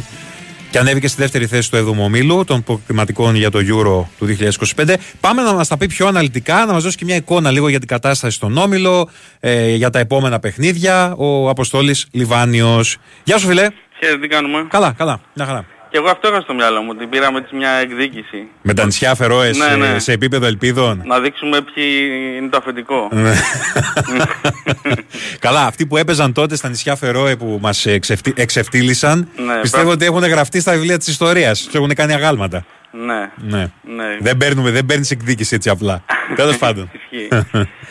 και ανέβηκε στη δεύτερη θέση του 7ου ομίλου των προκριματικών για το Euro του 2025. Πάμε να μας τα πει πιο αναλυτικά, να μας δώσει και μια εικόνα λίγο για την κατάσταση στον όμιλο, ε, για τα επόμενα παιχνίδια. Ο Αποστόλης Λιβάνιος. Γεια σου, φιλέ. Και τι κάνουμε. Καλά, καλά, μια χαρά. Και εγώ αυτό είχα στο μυαλό μου, την πήραμε έτσι μια εκδίκηση. Με τα νησιά Φερόε Ναι, ναι. σε επίπεδο ελπίδων. Να δείξουμε ποιοι είναι το αφεντικό. Ναι. Καλά, αυτοί που έπαιζαν τότε στα νησιά Φερόε που μας εξευτήλισαν, Ναι, πιστεύω μπράβο. ότι έχουν γραφτεί στα βιβλία της ιστορίας. Του έχουν κάνει αγάλματα. ναι. Ναι. ναι. Δεν, παίρνουμε, δεν παίρνεις εκδίκηση έτσι απλά. Τέλος πάντων.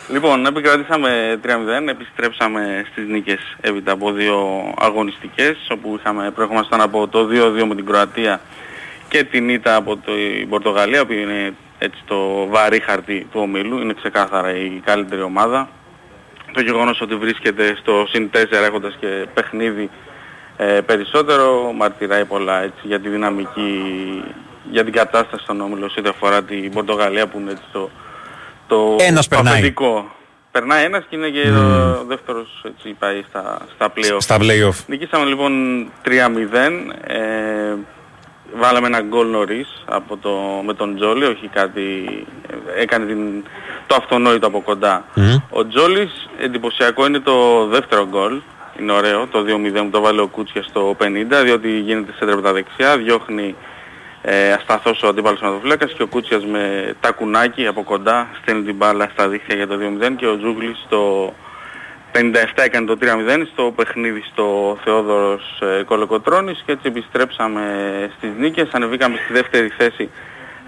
Ισχύει. λοιπόν, επικρατήσαμε 3-0, επιστρέψαμε στις νίκες έπειτα από δύο αγωνιστικές, όπου είχαμε προηγούμασταν από το 2-2 με την Κροατία και την ήττα από το- την Πορτογαλία, που είναι έτσι το βαρύ χαρτί του ομίλου, είναι ξεκάθαρα η καλύτερη ομάδα. Το γεγονός ότι βρίσκεται στο συν 4 έχοντας και παιχνίδι ε, περισσότερο μαρτυράει πολλά έτσι, για τη δυναμική, για την κατάσταση στον όμιλο σε ό,τι αφορά την Πορτογαλία που είναι έτσι το, το Ένας το περνάει. αφεντικό. Περνάει ένας και είναι και ο δεύτερος έτσι πάει στα, στα play-off. Στα play-off. Νικήσαμε λοιπόν 3-0. Ε, βάλαμε ένα γκολ νωρίς από το, με τον Τζόλι, όχι κάτι, ε, έκανε την, το αυτονόητο από κοντά. Ο Τζόλις εντυπωσιακό είναι το δεύτερο γκολ. Είναι ωραίο, το 2-0 που το βάλε ο Κούτσια στο 50, διότι γίνεται σε από τα δεξιά, διώχνει ε, ασταθός ο αντίπαλος ματοφύλακας και ο Κούτσιας με τακουνάκι από κοντά στέλνει την μπάλα στα δίχτυα για το 2-0 και ο Τζούγλης στο 57 έκανε το 3-0 στο παιχνίδι στο Θεόδωρος ε, Κολοκοτρώνης και έτσι επιστρέψαμε στις νίκες. Ανεβήκαμε στη δεύτερη θέση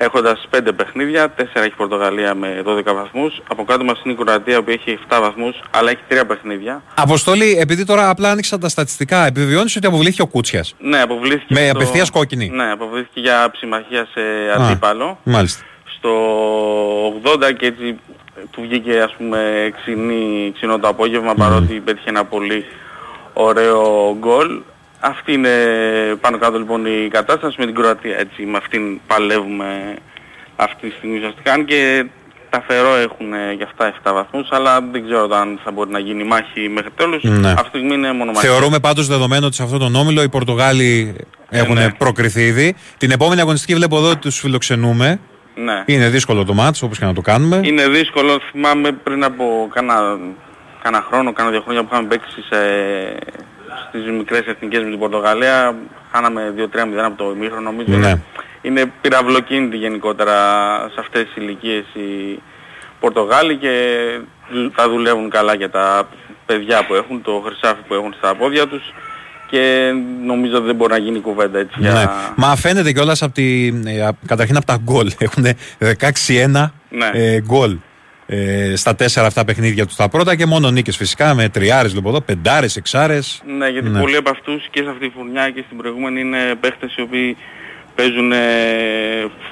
έχοντας 5 παιχνίδια, 4 έχει η Πορτογαλία με 12 βαθμούς. Από κάτω μας είναι η Κροατία που έχει 7 βαθμούς αλλά έχει 3 παιχνίδια. Αποστολή, επειδή τώρα απλά άνοιξα τα στατιστικά, επιβεβαιώνεις ότι αποβλήθηκε ο Κούτσιας; Ναι, αποβλήθηκε. Με στο- απευθείας κόκκινη. Ναι, αποβλήθηκε για ψημαχία σε αντίπαλο. Μάλιστα. στο 80 και έτσι του βγήκε ας πούμε ξινή, ξινό το απόγευμα παρότι πέτυχε ένα πολύ ωραίο γκολ. Αυτή είναι πάνω κάτω λοιπόν η κατάσταση με την Κροατία έτσι με αυτήν παλεύουμε αυτή τη στιγμή ουσιαστικά αν και τα Φερό έχουν ε, για αυτά 7 βαθμούς αλλά δεν ξέρω αν θα μπορεί να γίνει μάχη μέχρι τέλους. Ναι. Αυτή τη στιγμή είναι μόνο μάχη. Θεωρούμε πάντως δεδομένο ότι σε αυτόν τον όμιλο οι Πορτογάλοι έχουν ναι. προκριθεί ήδη. Την επόμενη αγωνιστική βλέπω εδώ ότι τους φιλοξενούμε. Ναι. Είναι δύσκολο το μάτς όπως και να το κάνουμε. Είναι δύσκολο, θυμάμαι πριν από κάνα, κάνα χρόνο, κάνα δύο χρόνια που είχαμε παίξει σε, στις μικρές εθνικές με την Πορτογαλία, χάναμε 2-3-0 από το ημίχρονο νομίζω. Ναι. Είναι, είναι πυραυλοκίνητη γενικότερα σε αυτές τις ηλικίες οι Πορτογάλοι και τα δουλεύουν καλά για τα παιδιά που έχουν, το χρυσάφι που έχουν στα πόδια τους και νομίζω ότι δεν μπορεί να γίνει κουβέντα έτσι για... Ναι. Μα φαίνεται κιόλας από τη. ε, απ- καταρχήν από τα γκολ. Έχουν 16-1 Ναι. ε, γκολ ε, στα τέσσερα αυτά παιχνίδια τους. Τα πρώτα και μόνο νίκες φυσικά με τριάρες λοιπόν εδώ, πεντάρες, εξάρες. Ναι, γιατί Ναι. πολλοί από αυτούς και σε αυτή τη φουρνιά και στην προηγούμενη είναι παίχτες οι οποίοι παίζουν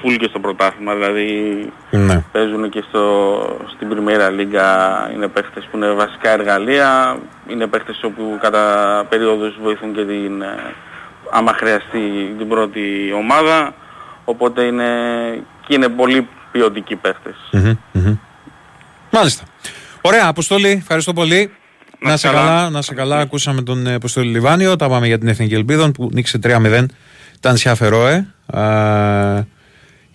φουλ και στο πρωτάθλημα. Δηλαδή Ναι. παίζουν και στο, στην Πριμέρα Λίγκα, είναι παίχτες που είναι βασικά εργαλεία, είναι παίχτες όπου κατά περίοδους βοηθούν και την, ε, άμα χρειαστεί την πρώτη ομάδα. Οπότε είναι, και είναι πολύ ποιοτικοί παίχτες. Μμμ, μμμ. Μάλιστα. Ωραία, Αποστόλη, ευχαριστώ πολύ. Να, σε καλά, καλά. να σε καλά. Ακούσαμε τον ε, Αποστόλη Λιβάνιο. Τα πάμε για την Εθνική Ελπίδων που νίκησε 3-0 τα νησιά Φερόε. Α,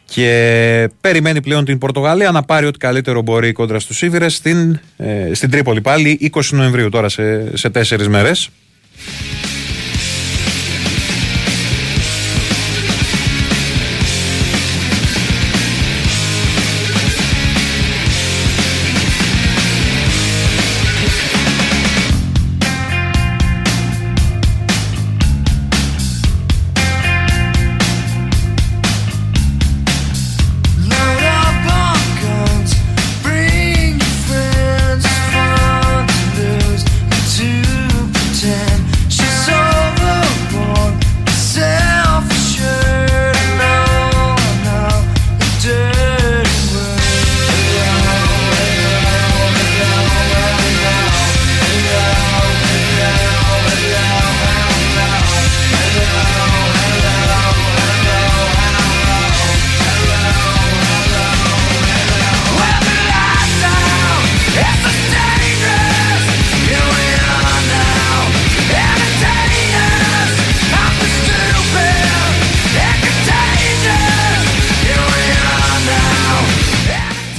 και περιμένει πλέον την Πορτογαλία να πάρει ό,τι καλύτερο μπορεί κόντρα στους Σίβηρες στην, ε, στην Τρίπολη πάλι 20 Νοεμβρίου τώρα σε, σε τέσσερις μέρες.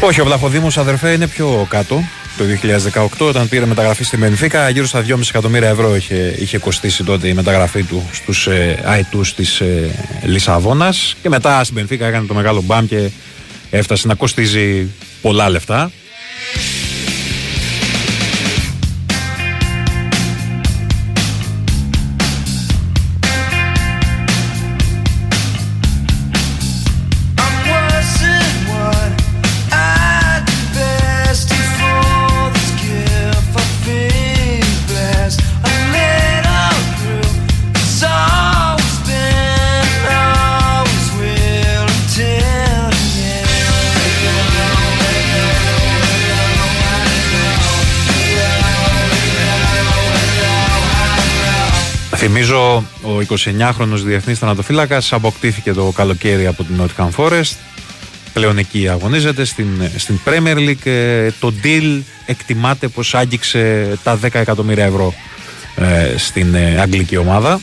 Όχι, ο Βλαχοδήμος αδερφέ είναι πιο κάτω. το 2018 όταν πήρε μεταγραφή στη Μενφίκα γύρω στα 2,5 εκατομμύρια ευρώ είχε, είχε κοστίσει τότε η μεταγραφή του στους ε, αετούς της ε, Λισαβόνας και μετά στην Μενφίκα έκανε το μεγάλο μπαμ και έφτασε να κοστίζει πολλά λεφτά Θυμίζω ο 29χρονος διεθνής θανατοφύλακας αποκτήθηκε το καλοκαίρι από την Nottingham Forest. Πλέον εκεί αγωνίζεται στην, στην Premier League. Ε, το deal εκτιμάται πως άγγιξε τα 10 εκατομμύρια ευρώ ε, στην ε, αγγλική ομάδα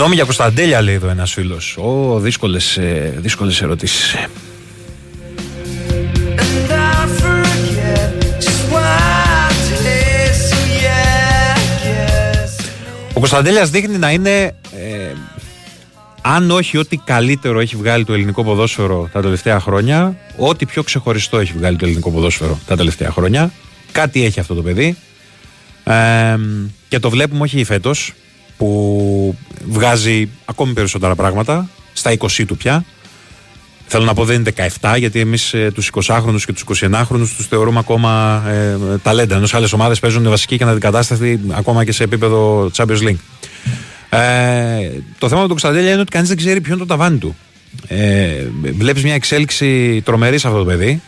Γνώμη για Κωνσταντέλια λέει εδώ ένας φίλος Ω δύσκολες, ε, δύσκολες ερωτήσεις Ο Κωνσταντέλιας δείχνει να είναι ε, αν όχι ό,τι καλύτερο έχει βγάλει το ελληνικό ποδόσφαιρο τα τελευταία χρόνια, ό,τι πιο ξεχωριστό έχει βγάλει το ελληνικό ποδόσφαιρο τα τελευταία χρόνια. Κάτι έχει αυτό το παιδί. Ε, και το βλέπουμε όχι φέτος, που βγάζει ακόμη περισσότερα πράγματα, στα 20 του πια. Θέλω να πω δεν είναι 17, γιατί εμείς ε, τους 20χρονου και τους 21χρονου τους θεωρούμε ακόμα ε, ταλέντα. Ενώ σε άλλες ομάδες παίζουν βασική και αναδικατάσταση ακόμα και σε επίπεδο Champions League. Ε, το θέμα με τον Κωνσταντέλια είναι ότι κανείς δεν ξέρει ποιο είναι το ταβάνι του. Ε, Βλέπεις μια εξέλιξη τρομερή σε αυτό το παιδί.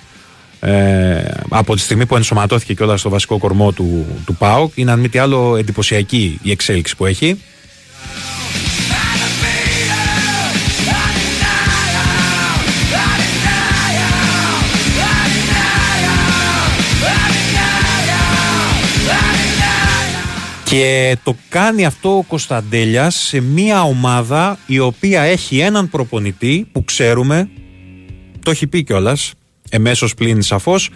Ε, από τη στιγμή που ενσωματώθηκε κιόλας στο βασικό κορμό του, του ΠΑΟΚ, είναι αν μη τι άλλο εντυπωσιακή η εξέλιξη που έχει. Και το κάνει αυτό ο Κωνσταντέλιας σε μια ομάδα η οποία έχει έναν προπονητή που ξέρουμε, το έχει πει κιόλας, εμέσως πλην σαφώς,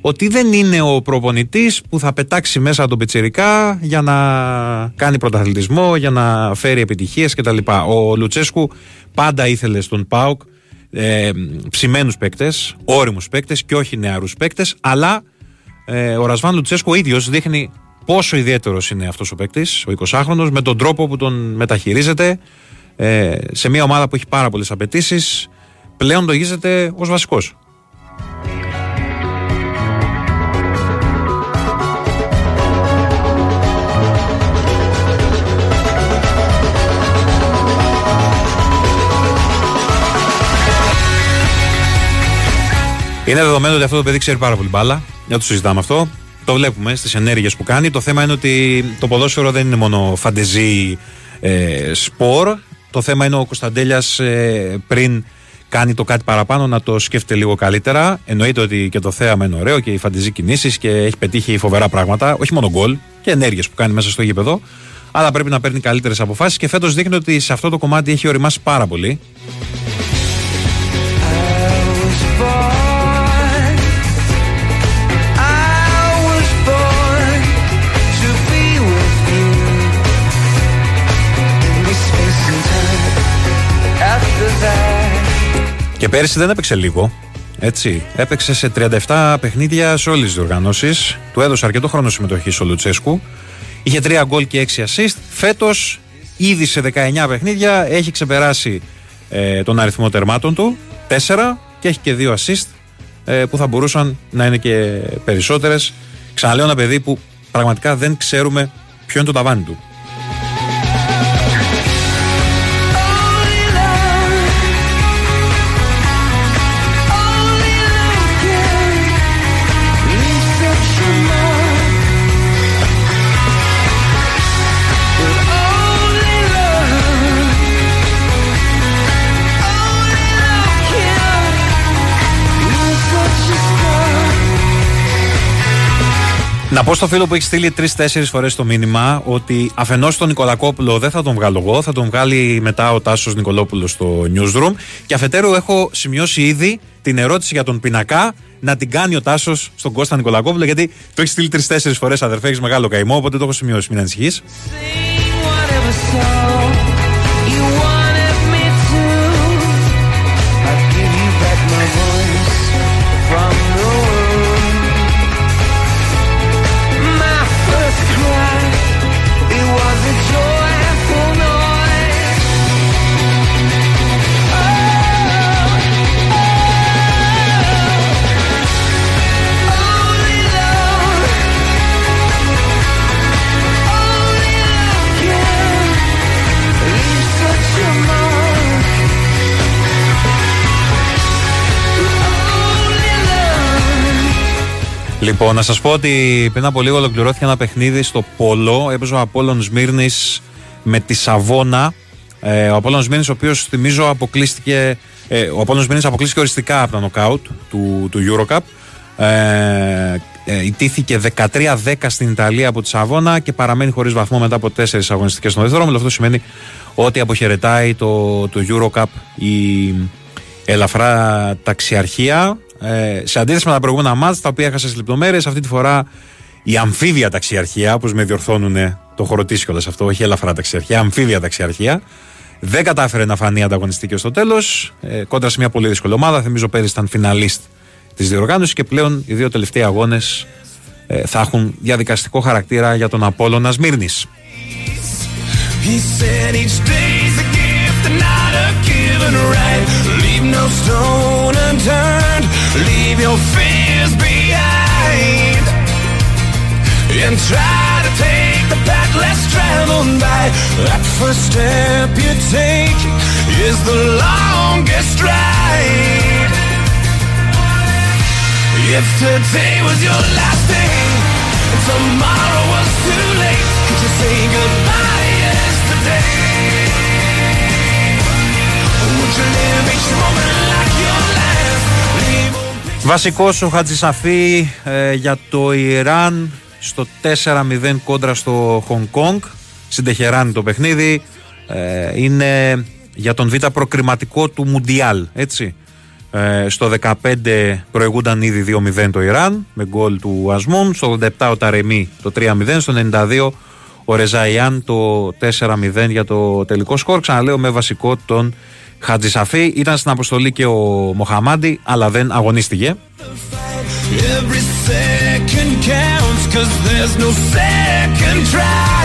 ότι δεν είναι ο προπονητής που θα πετάξει μέσα τον Πιτσερικά για να κάνει πρωταθλητισμό, για να φέρει επιτυχίες κτλ. Ο Λουτσέσκου πάντα ήθελε στον Πάουκ ε, ψημένους παίκτες, όριμους παίκτες και όχι νεαρούς παίκτες, αλλά ε, ο Ρασβάν Λουτσέσκου ο ίδιος δείχνει πόσο ιδιαίτερος είναι αυτός ο παίκτης, ο 20χρονο, με τον τρόπο που τον μεταχειρίζεται ε, σε μια ομάδα που έχει πάρα πολλές απαιτήσεις. Πλέον το γίζεται ως βασικός. Είναι δεδομένο ότι αυτό το παιδί ξέρει πάρα πολύ μπάλα. Δεν το συζητάμε αυτό. Το βλέπουμε στις ενέργειες που κάνει. Το θέμα είναι ότι το ποδόσφαιρο δεν είναι μόνο φαντεζή ε, σπορ. Το θέμα είναι ο Κωνσταντέλιας ε, πριν κάνει το κάτι παραπάνω να το σκέφτεται λίγο καλύτερα. Εννοείται ότι και το θέαμα είναι ωραίο και οι φαντεζή κινήσεις και έχει πετύχει φοβερά πράγματα. Όχι μόνο γκολ και ενέργειες που κάνει μέσα στο γήπεδο. Αλλά πρέπει να παίρνει καλύτερες αποφάσεις και φέτος δείχνει ότι σε αυτό το κομμάτι έχει οριμάσει πάρα πολύ. Και πέρυσι δεν έπαιξε λίγο. Έτσι, έπαιξε σε 37 παιχνίδια σε όλες τις διοργανώσεις. Του έδωσε αρκετό χρόνο συμμετοχή ο Λουτσέσκου. Είχε 3 γκολ και 6 assist. Φέτος, ήδη σε 19 παιχνίδια, έχει ξεπεράσει ε, τον αριθμό τερμάτων του. 4 και έχει και 2 assist ε, που θα μπορούσαν να είναι και περισσότερες. Ξαναλέω ένα παιδί που πραγματικά δεν ξέρουμε ποιο είναι το ταβάνι του. Να πω στο φίλο που έχει στείλει τρει-τέσσερι φορές το μήνυμα ότι αφενός τον Νικολακόπουλο δεν θα τον βγάλω εγώ, θα τον βγάλει μετά ο Τάσος Νικολόπουλος στο newsroom. Και αφετέρου έχω σημειώσει ήδη την ερώτηση για τον πινακά να την κάνει ο Τάσος στον Κώστα Νικολακόπουλο, γιατί το έχει στείλει τρει-τέσσερι φορές αδερφέ, έχεις μεγάλο καημό, οπότε το έχω σημειώσει. Μην ανησυχείς. Λοιπόν, να σας πω ότι πριν από λίγο ολοκληρώθηκε ένα παιχνίδι στο Πόλο. Έπαιζε ο Απόλλων Σμύρνης με τη Σαβόνα. Ε, ο Απόλλων Σμύρνης, ο οποίος θυμίζω αποκλείστηκε. Ε, ο Απόλλων Σμύρνης αποκλείστηκε οριστικά από τα νοκάουτ του, του Eurocup. Ε, ε, ιτήθηκε 13-10 στην Ιταλία από τη Σαβόνα και παραμένει χωρίς βαθμό μετά από τέσσερις αγωνιστικές στον δεύτερο. Αυτό σημαίνει ότι αποχαιρετάει το, το Eurocup η ελαφρά ταξιαρχία. Ε, σε αντίθεση με τα προηγούμενα μάτς τα οποία έχασες στι λεπτομέρειες, αυτή τη φορά η αμφίβια ταξιαρχία, όπως με διορθώνουν το χωροτήσιο κιόλας αυτό, όχι ελαφρά ταξιαρχία, αμφίβια ταξιαρχία. Δεν κατάφερε να φανεί ανταγωνιστική ω το τέλος. Ε, κόντρα σε μια πολύ δύσκολη ομάδα. Θυμίζω πέρυσι ήταν φιναλίστ της διοργάνωσης και πλέον οι δύο τελευταίοι αγώνες ε, θα έχουν διαδικαστικό χαρακτήρα για τον Απόλλωνα Σμύρνης. He said given right. Leave no stone unturned, leave your fears behind. And try to take the path less traveled by. That first step you take is the longest ride. If today was your last day, and tomorrow was too late, could you say goodbye Βασικός ο Χατζησαφή ε, για το Ιράν στο 4-0 κόντρα στο Χονγκ Κόνγκ. Στην Τεχεράνη το παιχνίδι. Ε, είναι για τον Β' προκριματικό του Μουντιάλ, έτσι. Ε, στο 15 προηγούνταν ήδη 2-0 το Ιράν με γκολ του Ασμούν. Στο 87 ο Ταρεμί το 3-0. Στο 92 ο Ρεζαϊάν το 4-0 για το τελικό σκορ. Ξαναλέω με βασικό τον Χατζησαφή. Ήταν στην αποστολή και ο Μοχαμάντι, αλλά δεν αγωνίστηκε. Every second counts, cause there's no second try.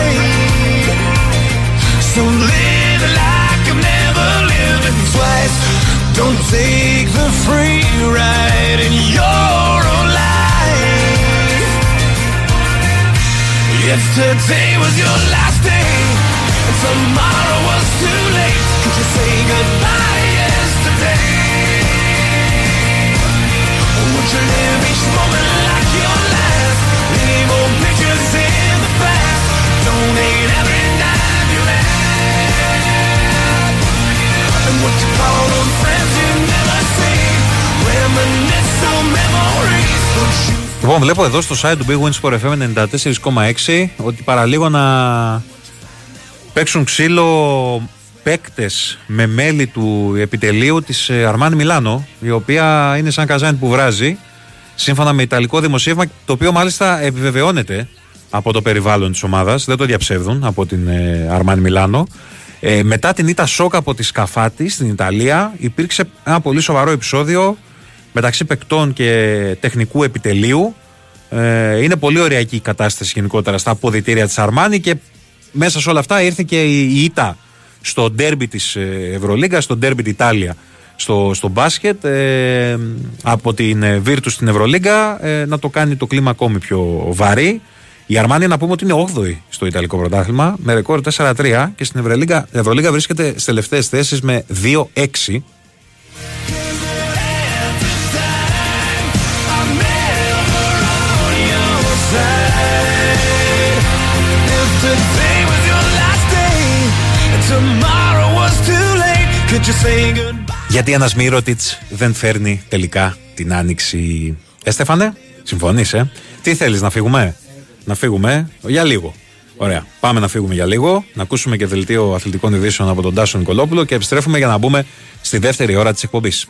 So live like I've never lived it twice. Don't take the free ride in your own life. If today was your last day, and tomorrow Λοιπόν, βλέπω εδώ στο ΣΑΙ του Big Wings πορεύει με 94,6 ότι παραλίγο να παίξουν ξύλο παίκτες με μέλη του επιτελείου της Αρμάνι Μιλάνο, η οποία είναι σαν καζάνι που βράζει, σύμφωνα με ιταλικό δημοσίευμα, το οποίο μάλιστα επιβεβαιώνεται από το περιβάλλον της ομάδας, δεν το διαψεύδουν από την Αρμάνι Μιλάνο. Ε, μετά την ήττα σοκ από τη Σκαφάτη στην Ιταλία, υπήρξε ένα πολύ σοβαρό επεισόδιο μεταξύ παικτών και τεχνικού επιτελείου. Ε, είναι πολύ ωραία εκεί η κατάσταση γενικότερα στα αποδητήρια της Αρμάνη και μέσα σε όλα αυτά ήρθε και η, η ήττα στο ντέρμπι της ε, Ευρωλίγκας, στο ντέρμπι της Ιτάλια στο, στο μπάσκετ ε, από την ε, Virtus στην Ευρωλίγκα ε, να το κάνει το κλίμα ακόμη πιο βαρύ. Η Αρμάνια να πούμε ότι είναι 8η στο Ιταλικό πρωτάθλημα με ρεκόρ 4-3 και στην Ευρωλίγκα, η Ευρωλίγκα βρίσκεται στις τελευταίες θέσεις με 2-6. Γιατί ένας Μύρωτιτς δεν φέρνει τελικά την άνοιξη. Ε, Στέφανε, συμφωνείς, ε; Τι θέλεις, να φύγουμε; Να φύγουμε για λίγο. Ωραία. Πάμε να φύγουμε για λίγο, να ακούσουμε και δελτίο αθλητικών ειδήσεων από τον Τάσο Νικολόπουλο και επιστρέφουμε για να μπούμε στη δεύτερη ώρα της εκπομπής.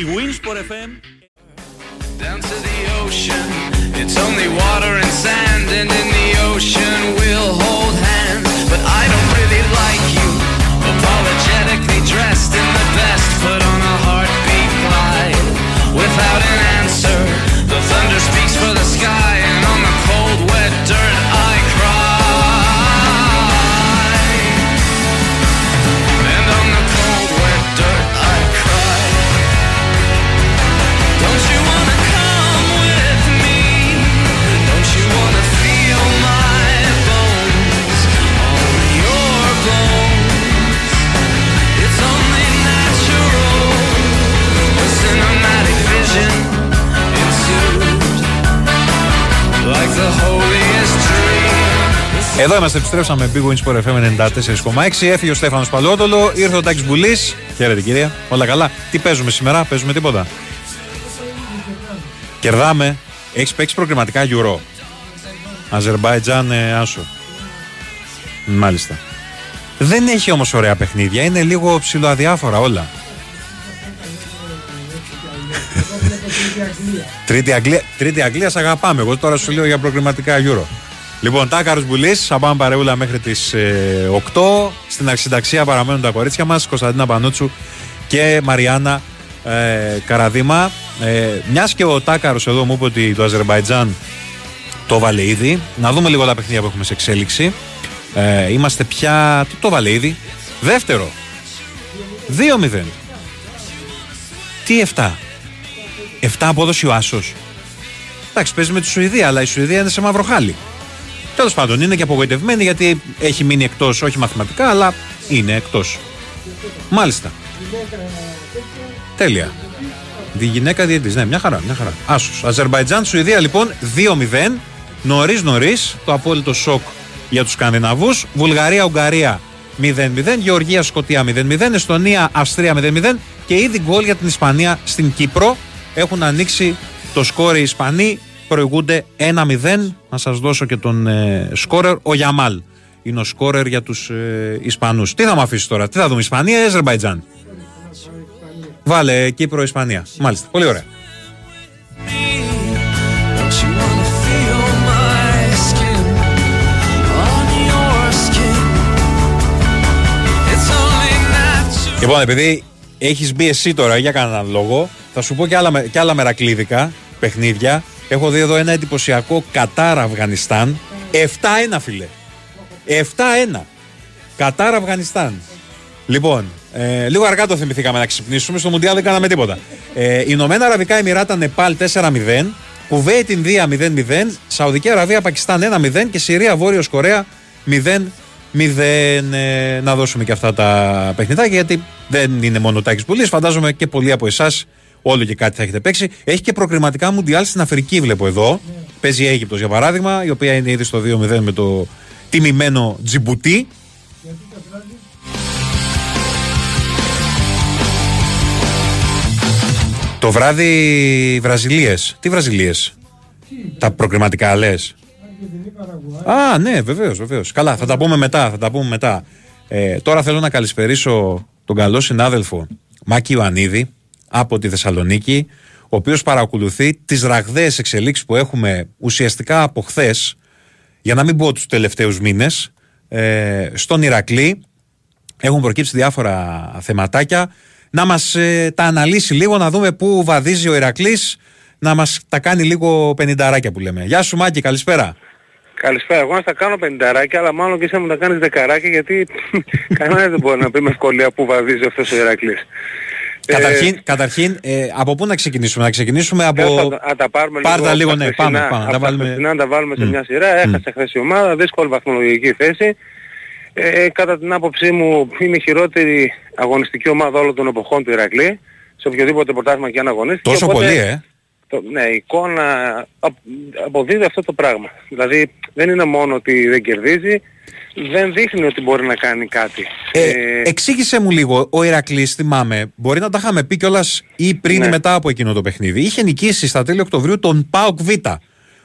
Η Winsport FM Down to the ocean, it's only water and sand, and in the ocean Εδώ είμαστε, επιστρέψαμε Big Wins Sport FM 94,6. Έφυγε ο Στέφανος Παλαιότολο, ήρθε ο Τάκη Μπουλής. Χαίρετε κυρία, όλα καλά. Τι παίζουμε σήμερα, παίζουμε τίποτα; Κερδάμε. Έχεις παίξει προκριματικά Euro. Αζερμπάιτζαν, ε, Άσο. Μάλιστα. Δεν έχει όμως ωραία παιχνίδια, είναι λίγο ψηλοαδιάφορα όλα. Τρίτη Αγγλία, τρίτη Αγγλία σ' αγαπάμε. Εγώ τώρα σου λέω για προκριματικά Euro. Λοιπόν, Τάκαρος Μπουλής, θα πάμε παρεούλα μέχρι τις 8. Στην αρχισυνταξία παραμένουν τα κορίτσια μας, Κωνσταντίνα Πανούτσου και Μαριάννα ε, Καραδίμα. Ε, Μιας και ο Τάκαρος εδώ μου είπε ότι το Αζερβαϊτζάν το βάλε ήδη. Να δούμε λίγο τα παιχνίδια που έχουμε σε εξέλιξη. Ε, είμαστε πια. Τι το βάλε ήδη. Δεύτερο. 2-0. Τι 7. 7 απόδοση ο Άσος. Εντάξει, παίζει με τη Σουηδία, αλλά η Σουηδία είναι σε μαύρο χάλι. Τέλος πάντων, είναι και απογοητευμένη γιατί έχει μείνει εκτός, όχι μαθηματικά, αλλά είναι εκτός. Μάλιστα. Τέλεια. Τη γυναίκα διαιτή. Ναι, μια χαρά, μια χαρά. Άσος. Αζερβαϊτζάν, Σουηδία λοιπόν 2-0. Νωρίς νωρίς. Το απόλυτο σοκ για τους Σκανδιναβούς. Βουλγαρία, Ουγγαρία 0-0. Γεωργία, Σκοτία 0-0. Εστονία, Αυστρία 0-0. Και ήδη γκολ για την Ισπανία στην Κύπρο. Έχουν ανοίξει το σκόρ οι Ισπανοί. Προηγούνται 1-0. Να σας δώσω και τον ε, σκόρερ. Ο Γιαμάλ είναι ο σκόρερ για τους ε, Ισπανούς. Τι θα μου αφήσεις τώρα, τι θα δούμε, Ισπανία ή Αζερβαϊτζάν. Βάλε Κύπρο-Ισπανία. Μάλιστα. Πολύ ωραία. Don't you wanna feel my skin on your skin? It's only natural. Λοιπόν, επειδή έχεις μπει εσύ τώρα για κανέναν λόγο, θα σου πω και άλλα, με- και άλλα μερακλίδικα παιχνίδια. Έχω δει εδώ ένα εντυπωσιακό Κατάρ-Αφγανιστάν. 7-1, φίλε. 7-1. Κατάρ-Αφγανιστάν. Λοιπόν, ε, λίγο αργά το θυμηθήκαμε να ξυπνήσουμε. Στο Μουντιάλ δεν κάναμε τίποτα. Ε, Ηνωμένα Αραβικά Εμμυράτα Νεπάλ 4-0. Κουβέιτ Ινδία 0-0. Σαουδική Αραβία Πακιστάν 1-0. Και Συρία Βόρειος Κορέα 0-0. Ε, να δώσουμε και αυτά τα παιχνιδάκια γιατί δεν είναι μόνο τάκης πουλής. Φαντάζομαι και πολλοί από εσάς όλο και κάτι θα έχετε παίξει. Έχει και προκριματικά Μουντιάλ στην Αφρική, βλέπω εδώ. Παίζει η Αίγυπτος για παράδειγμα, η οποία είναι ήδη στο 2-0 με το τιμημένο Τζιμπουτί. Το βράδυ Βραζιλίες. Τι Βραζιλίες; Τα προκριματικά λες; Α, ναι, βεβαίως, βεβαίως. Καλά, θα τα πούμε μετά. Θα τα πούμε μετά. Ε, τώρα θέλω να καλησπερίσω τον καλό συνάδελφο Μάκη Ιωαννίδη από τη Θεσσαλονίκη, ο οποίος παρακολουθεί τις ραγδαίες εξελίξεις που έχουμε ουσιαστικά από χθες, για να μην πω τους τελευταίους μήνες, ε, στον Ηρακλή, Έχουν προκύψει διάφορα θεματάκια. Να μας τα αναλύσει λίγο, να δούμε πού βαδίζει ο Ηρακλής, να μας τα κάνει λίγο πενινταράκια που λέμε. Γεια σου, Μάκη, καλησπέρα. Καλησπέρα. Εγώ να στα κάνω πενηνταράκια, αλλά μάλλον και εσύ να μου τα κάνεις δεκαράκια, γιατί κανένας δεν μπορεί να πει με ευκολία πού βαδίζει αυτός ο Ηρακλής. Καταρχήν, καταρχήν ε, από πού να ξεκινήσουμε, να ξεκινήσουμε από. Θα, τα- θα τα πάρουμε Πάρ' τα λίγο, από τα ναι, πάμε, χθεσινά- πάμε, από τα τα βάλουμε. χθεσινά να τα βάλουμε σε Μμ. μια σειρά. Έχασε χθες η ομάδα, δύσκολη βαθμολογική θέση. Ε, κατά την άποψή μου είναι η χειρότερη αγωνιστική ομάδα όλων των εποχών του Ηρακλή. Σε οποιοδήποτε πρωτάθλημα και αν αγωνίστηκε. Τόσο Οπότε, πολύ, ε. το, ναι, η εικόνα απ- αποδίδει αυτό το πράγμα. Δηλαδή δεν είναι μόνο ότι δεν κερδίζει, δεν δείχνει ότι μπορεί να κάνει κάτι. Ε, εξήγησε μου λίγο, ο Ηρακλής, θυμάμαι, μπορεί να τα είχαμε πει κιόλας ή πριν Ναι. ή μετά από εκείνο το παιχνίδι. Είχε νικήσει στα τέλη Οκτωβρίου τον Πάοκ Β.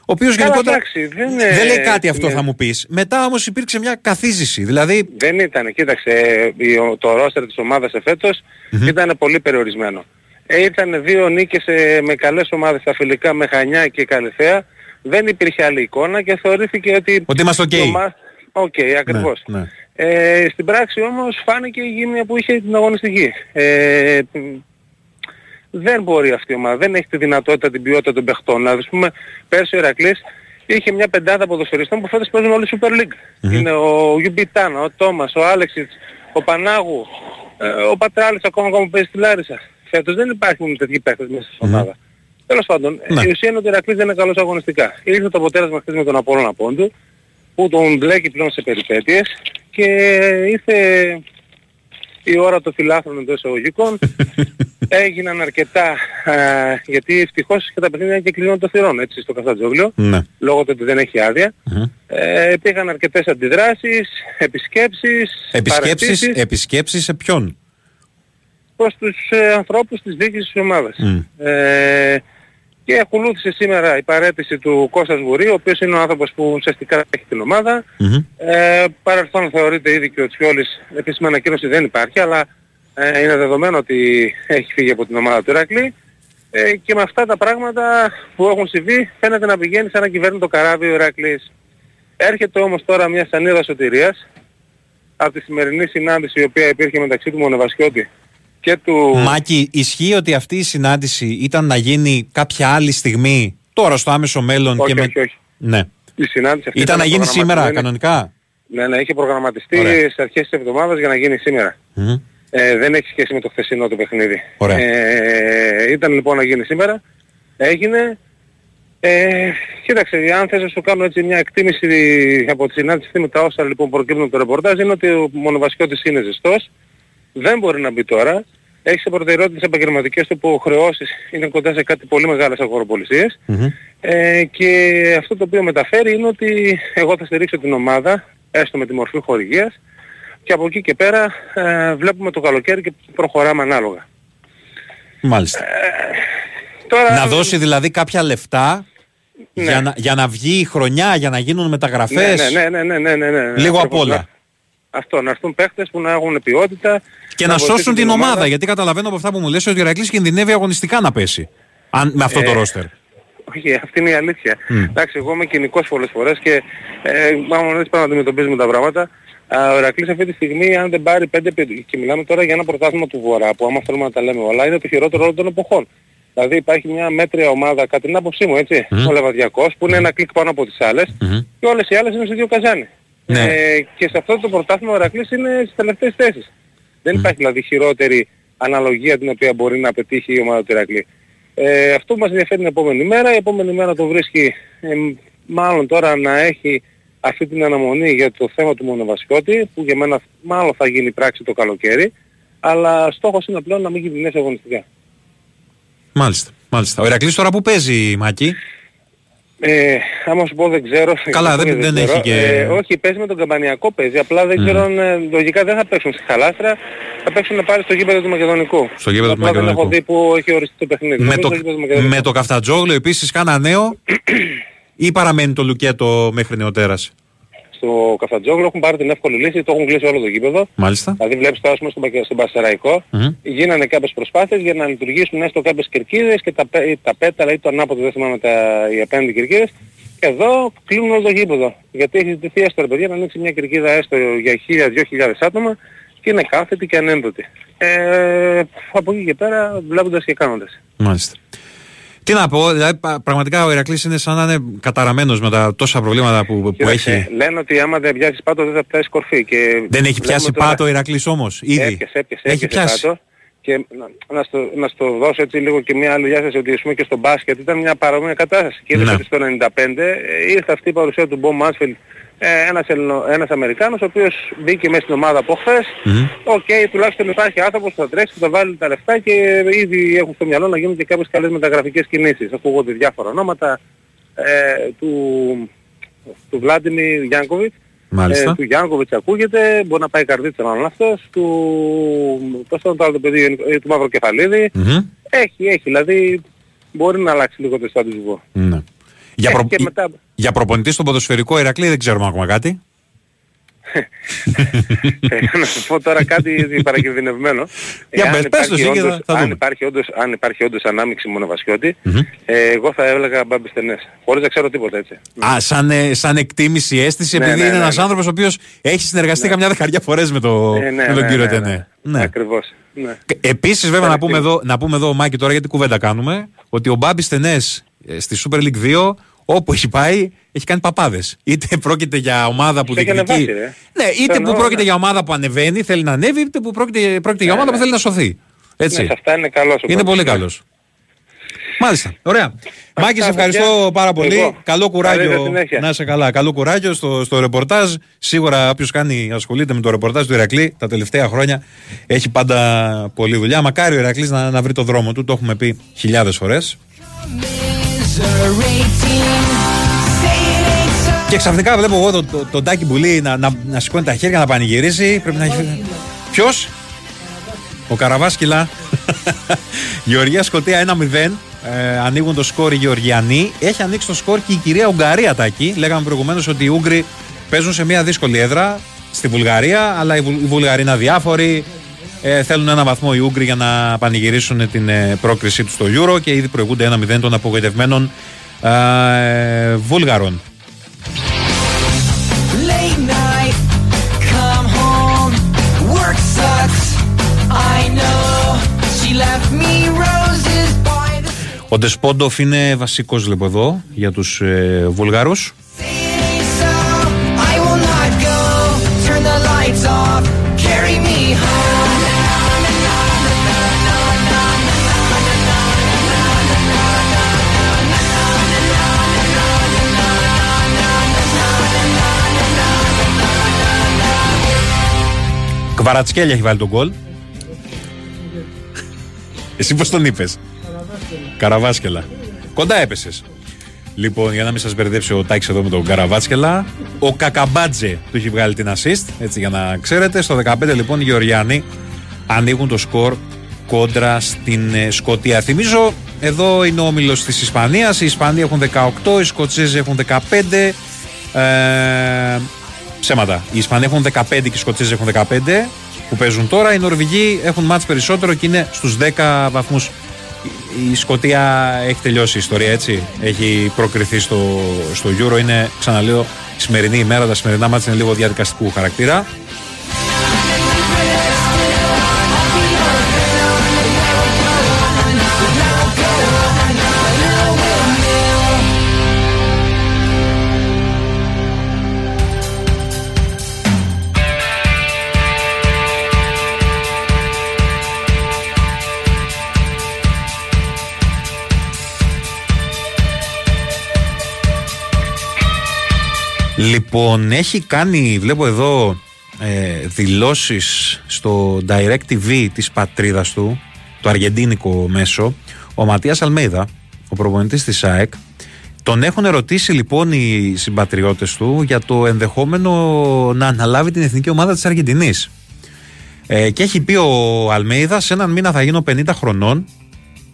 Ο οποίος Καλά, γενικότερα. εντάξει, δεν, δεν λέει ε, κάτι αυτό, ναι. θα μου πεις. Μετά όμως υπήρξε μια καθίζηση. Δηλαδή. Δεν ήταν, κοίταξε, ε, η- το ρόστερ της ομάδας εφέτος ήταν πολύ περιορισμένο. Ε, ήταν δύο νίκες ε, με καλές ομάδες στα φιλικά με Χανιά και Καλλιθέα. Δεν υπήρχε άλλη εικόνα και θεωρήθηκε ότι... Ότι είμαστε οκ. η ομα- Οκ, ακριβώς. Ναι, ναι. Ε, στην πράξη όμως φάνηκε η γύμνια που είχε την αγωνιστική. Ε, δεν μπορεί αυτή η ομάδα, δεν έχει τη δυνατότητα, την ποιότητα των παιχτών. Δηλαδή, ας πούμε, πέρσι ο Ηρακλής είχε μια πεντάδα ποδοσφαιριστών που φέτος παίζουν όλοι Super League. Είναι ο Γιουμπιτάνα, ο Τόμας, ο Άλεξιτς, ο Πανάγου, ε, ο Πατράλης ακόμα ακόμα που παίζει στη Λάρισα. Φέτος δεν υπάρχουν τέτοιοι παίχτες μέσα στην ομάδα. Τέλος πάντων, Ναι. η ουσία είναι ότι ο Ηρακλής δεν είναι καλός αγωνιστικά. Ήρθε το αποτέλεσμα χθες με τον Απόλλωνα Πόντου, που τον μπλέκει πλέον σε περιπέτειες και ήρθε η ώρα των φιλάθρων εντός εισαγωγικών. Έγιναν αρκετά, α, γιατί ευτυχώς και τα παιχνίδια είναι και κλεινών των θυρών, έτσι, στο Καφτατζόγλιο, Ναι. λόγω του ότι δεν έχει άδεια. Ε, πήγαν αρκετές αντιδράσεις, επισκέψεις, Επισκέψεις παρατήσεις επισκέψεις σε ποιον; προς τους ε, ανθρώπους της διοίκησης της ομάδας. Μμ. Ε, και ακολούθησε σήμερα η παρέτηση του Κώστας Βουρή, ο οποίος είναι ο άνθρωπος που ουσιαστικά έχει την ομάδα. Μμμ. Ε, παρελθόν θεωρείται ήδη και ο Τσιόλης, επίσημη ανακοίνωση δεν υπάρχει, αλλά ε, είναι δεδομένο ότι έχει φύγει από την ομάδα του Ηρακλή. Ε, και με αυτά τα πράγματα που έχουν συμβεί φαίνεται να πηγαίνει σαν να κυβέρνει το καράβι ο Ηρακλής. Έρχεται όμως τώρα μια σανίδα σωτηρίας από τη σημερινή συνάντηση η οποία υπήρχε μεταξύ του Μονεβασιώτη και του... Μάκη, ισχύει ότι αυτή η συνάντηση ήταν να γίνει κάποια άλλη στιγμή, τώρα στο άμεσο μέλλον Όχι, και με. όχι, όχι. Ναι. Η συνάντηση αυτή Ήταν να γίνει σήμερα, προγραμματισμένη. κανονικά; Ναι, ναι, είχε προγραμματιστεί Ωραία. στις αρχές της εβδομάδας για να γίνει σήμερα. Μμμ. Ε, δεν έχει σχέση με το χθεσινό το παιχνίδι. Ωραία. Ε, ήταν λοιπόν να γίνει σήμερα. Έγινε. Ε, κοίταξε, αν θες να σου κάνω έτσι μια εκτίμηση από τη συνάντηση αυτή με τα όσα λοιπόν προκύπτουν από το ρεπορτάζ είναι ότι ο Μονοβασιώτης είναι ζεστός. Δεν μπορεί να μπει τώρα. Έχεις σε προτεραιότητα τις επαγγελματικές του υποχρεώσεις. Είναι κοντά σε κάτι πολύ μεγάλες αγοροπολισίες. Μμμ. Ε, και αυτό το οποίο μεταφέρει είναι ότι εγώ θα στηρίξω την ομάδα, έστω με τη μορφή χορηγίας, και από εκεί και πέρα ε, βλέπουμε το καλοκαίρι και προχωράμε ανάλογα. Μάλιστα. Τώρα, Να δώσει δηλαδή κάποια λεφτά Ναι. για, να, για να βγει η χρονιά, για να γίνουν μεταγραφές; Ναι, ναι, ναι, ναι, ναι, ναι, ναι. Λίγο Ακριβώς. απ' όλα. Να- Αυτό, να έρθουν παίχτες που να έχουν ποιότητα. Και να, βοηθήσουν σώσουν την ομάδα, γιατί καταλαβαίνω από αυτά που μου λες ότι ο Ηρακλής κινδυνεύει αγωνιστικά να πέσει. Αν, με αυτό το Ε, ρόστερ. Όχι, αυτή είναι η αλήθεια. Μμ. Εντάξει, εγώ είμαι κοινικός πολλές φορές και ε, μάλλον έτσι πρέπει να αντιμετωπίζουμε τα πράγματα. Α, ο Ηρακλής αυτή τη στιγμή αν δεν πάρει πέντε πεν- και μιλάμε τώρα για ένα πρωτάθλημα του Βορρά που άμα θέλουμε να τα λέμε όλα είναι το χειρότερο όλων των εποχών. Δηλαδή υπάρχει μια μέτρια ομάδα κατά την άποψή μου έτσι, Μμ. ο Λεβαδιακός που είναι ένα κλικ πάνω από τις άλλες Μμμ. και όλες οι άλλες είναι στο ίδιο καζάνι. Ναι. Ε, και σε αυτό το πρωτάθλημα ο Ηρακλής είναι στις τελευταίες θέσεις. Δεν υπάρχει δηλαδή χειρότερη αναλογία την οποία μπορεί να πετύχει η ομάδα του Ηρακλή. Ε, αυτό που μας ενδιαφέρει την επόμενη μέρα. Η επόμενη μέρα το βρίσκει ε, μάλλον τώρα να έχει αυτή την αναμονή για το θέμα του Μονοβασιώτη που για μένα μάλλον θα γίνει πράξη το καλοκαίρι αλλά στόχος είναι πλέον να μην κινδυνεύσει αγωνιστικά. Μάλιστα. Μάλιστα. Ο Ηρακλής τώρα που παίζει, Μάκη; Ε, άμα σου πω δεν ξέρω. Καλά, δεν- δεν ξέρω. έχει και- Ε, όχι, παίζει με τον Καμπανιακό παίζει. Απλά δεν ξέρω αν ε, λογικά δεν θα παίξουν στη Χαλάστρα. Θα παίξουν πάλι στο γήπεδο του Μακεδονικού. Στο γήπεδο του Απλά δεν έχω Μακεδονικού. δει που έχει οριστεί το παιχνίδι. με, Νομίζω το, στο γήπεδο του Μακεδονικού. με το Καφτατζόγλιο επίσης κάνα νέο ή παραμένει το Λουκέτο μέχρι νεοτέρας; Στο Καφτατζόγλου έχουν πάρει την εύκολη λύση, το έχουν κλείσει όλο το γήπεδο. Μάλιστα. Δηλαδή βλέπεις τώρα ας πούμε, στον, Πακε- στον Πασεραϊκό, Μμμ. γίνανε κάποιες προσπάθειες για να λειτουργήσουν έστω κάποιες κερκίδες και τα, πέ- τα πέταλα ή το ανάποδο, δεν θυμάμαι τα, οι απέναντι κερκίδες. Και εδώ κλείνουν όλο το γήπεδο. Γιατί έχει ζητηθεί έστω ρε παιδιά να ανοίξει μια κερκίδα έστω για 1000-2000 άτομα και είναι κάθετοι και ανένδοτοι. Ε, από εκεί και πέρα βλέποντας και κάνοντας. Μάλιστα. Τι να πω, δηλαδή πα- πραγματικά ο Ηρακλής είναι σαν να είναι καταραμένος με τα τόσα προβλήματα που, που Κοίταξε, έχει. Λένε ότι άμα δεν πιάσεις πάτο δεν θα πιάσεις κορφή. Και Δεν έχει βλέπουμε πιάσει τώρα- πάτο ο Ηρακλής όμως, ήδη. Έπιασε, έπιασε, Έχει έπιασε πιάσει. κάτω. Και να, να, στο, να στο δώσω έτσι λίγο και μια άλλη διάσταση ότι ας πούμε και στο μπάσκετ ήταν μια παρόμοια κατάσταση. Και είδες Ναι. ότι στο 95 ε, ήρθε αυτή η παρουσία του Μπομ Μάσφιλ ε, ένας, Ελληνο, ένας Αμερικάνος ο οποίος μπήκε μέσα στην ομάδα από χθες. Μμμ. Οκ, τουλάχιστον υπάρχει άνθρωπος που θα τρέξει, που θα βάλει τα λεφτά και ήδη έχουν στο μυαλό να γίνουν και κάποιες καλές μεταγραφικές κινήσεις. Ακούγονται διάφορα ονόματα ε, του, του Βλάντιμι Γιάνκοβιτ. Μάλιστα. Ε, του Γιάνκοβιτς ακούγεται, μπορεί να πάει καρδίτσα μάλλον αυτός, του, πώς ήταν το άλλο το παιδί, ε, του Μαυροκεφαλίδη. Μμμ. Έχει, έχει, δηλαδή μπορεί να αλλάξει λίγο το στατισμό. Ναι. Για, Ε, προ... και μετά- για προπονητή στον ποδοσφαιρικό Ηρακλή δεν ξέρουμε ακόμα κάτι. Ε, να σου πω τώρα κάτι παρακινδυνευμένο. Για Ε, αν πες, πες το υπάρχει εσύ και όντως- θα- θα αν, δούμε. υπάρχει όντως, αν υπάρχει όντως ανάμειξη μονοβασιώτη, Μμμ. ε, εγώ θα έλεγα Μπάμπη Στενές. Χωρίς να ξέρω τίποτα έτσι. Α, σαν, ε, σαν εκτίμηση, αίσθηση, Ναι, επειδή ναι, είναι ναι, ένας ναι. άνθρωπος ο οποίος έχει συνεργαστεί καμιά δεκαριά φορές με, το, Ε, ναι, με τον ναι, κύριο ναι, Τενέ. ναι. Ναι. Ακριβώς. Ναι. Επίσης, βέβαια, να πούμε, Ευχαριστώ. εδώ, να πούμε εδώ, Μάκη, τώρα γιατί κουβέντα κάνουμε, ότι ο Μπάμπη Τενέ στη Super League 2, όπου έχει πάει, έχει κάνει παπάδες. Είτε πρόκειται για ομάδα που Στο έχει διεκδικεί. ανεβάσει, ρε. Ναι, είτε Εννοώ, που πρόκειται ναι. για ομάδα που ανεβαίνει, θέλει να ανέβει, είτε που πρόκειται, πρόκειται για ομάδα που θέλει να σωθεί. Έτσι. Ναι, σε αυτά είναι καλός ο Είναι Μπάμπης. πολύ καλός. Μάλιστα. Ωραία. Μάκη, σε παιδιά. ευχαριστώ πάρα πολύ. Εγώ. Καλό Καλή κουράγιο. συνέχεια. Να είσαι καλά. Καλό κουράγιο στο, στο ρεπορτάζ. Σίγουρα όποιος κάνει, ασχολείται με το ρεπορτάζ του Ηρακλή τα τελευταία χρόνια έχει πάντα πολλή δουλειά. Μακάρι ο Ηρακλής να, να βρει το δρόμο του. Το έχουμε πει χιλιάδες φορές. Και ξαφνικά βλέπω εγώ τον το, τον Τάκη Μπουλή να, να, να σηκώνει τα χέρια να πανηγυρίσει. Πρέπει να έχει. Ποιος; Ο Καραβάσκυλα. Γεωργία Σκοτία 1-0. Ε, ανοίγουν το σκόρ οι Γεωργιανοί. Έχει ανοίξει το σκόρ και η κυρία Ουγγαρία τάκη. Λέγαμε προηγουμένως ότι οι Ούγγροι παίζουν σε μια δύσκολη έδρα στη Βουλγαρία, αλλά οι, Βουλ- οι Βουλγαροί είναι αδιάφοροι. Ε, θέλουν ένα βαθμό οι Ούγγροι για να πανηγυρίσουν την ε, πρόκρισή τους στο Euro και ήδη προηγούνται 1-0 των απογοητευμένων ε, Βούλγαρων. Ο Ντεσπόντοφ είναι βασικός βλέπω εδώ για τους ε, Βουλγάρους. so. I will not go. Turn the lights off, carry me home. Κβαρατσκέλια έχει βάλει τον γκολ. Εσύ πώς τον είπες; Καραβάσκελα. Κοντά έπεσες. Λοιπόν, για να μην σας μπερδέψει ο Τάκης εδώ με τον Καραβάσκελα, ο Κακαμπάτζε του έχει βγάλει την assist, έτσι για να ξέρετε. Στο 15 λοιπόν οι Γεωργιάνοι ανοίγουν το σκορ κόντρα στην ε, Σκωτία. Θυμίζω, εδώ είναι ο όμιλος της Ισπανίας. Οι Ισπανοί έχουν 18, οι Σκοτσέζοι έχουν 15. Ε, ψέματα. Οι Ισπανοί έχουν 15 και οι Σκοτσέζοι έχουν 15 που παίζουν τώρα. Οι Νορβηγοί έχουν μάτς περισσότερο και είναι στους 10 βαθμούς. Η- Η Σκωτία έχει τελειώσει η ιστορία έτσι. Έχει προκριθεί στο, στο Euro. Είναι, ξαναλέω, η σημερινή ημέρα. Τα σημερινά μάτς είναι λίγο διαδικαστικού χαρακτήρα. Λοιπόν, έχει κάνει, βλέπω εδώ, ε, δηλώσεις στο Direct TV της πατρίδας του, το αργεντίνικο μέσο, ο Ματίας Αλμέιδα, ο προπονητής της ΑΕΚ, τον έχουν ερωτήσει λοιπόν οι συμπατριώτες του για το ενδεχόμενο να αναλάβει την εθνική ομάδα της Αργεντινής. Ε, και έχει πει ο Αλμέιδα, σε έναν μήνα θα γίνω 50 χρονών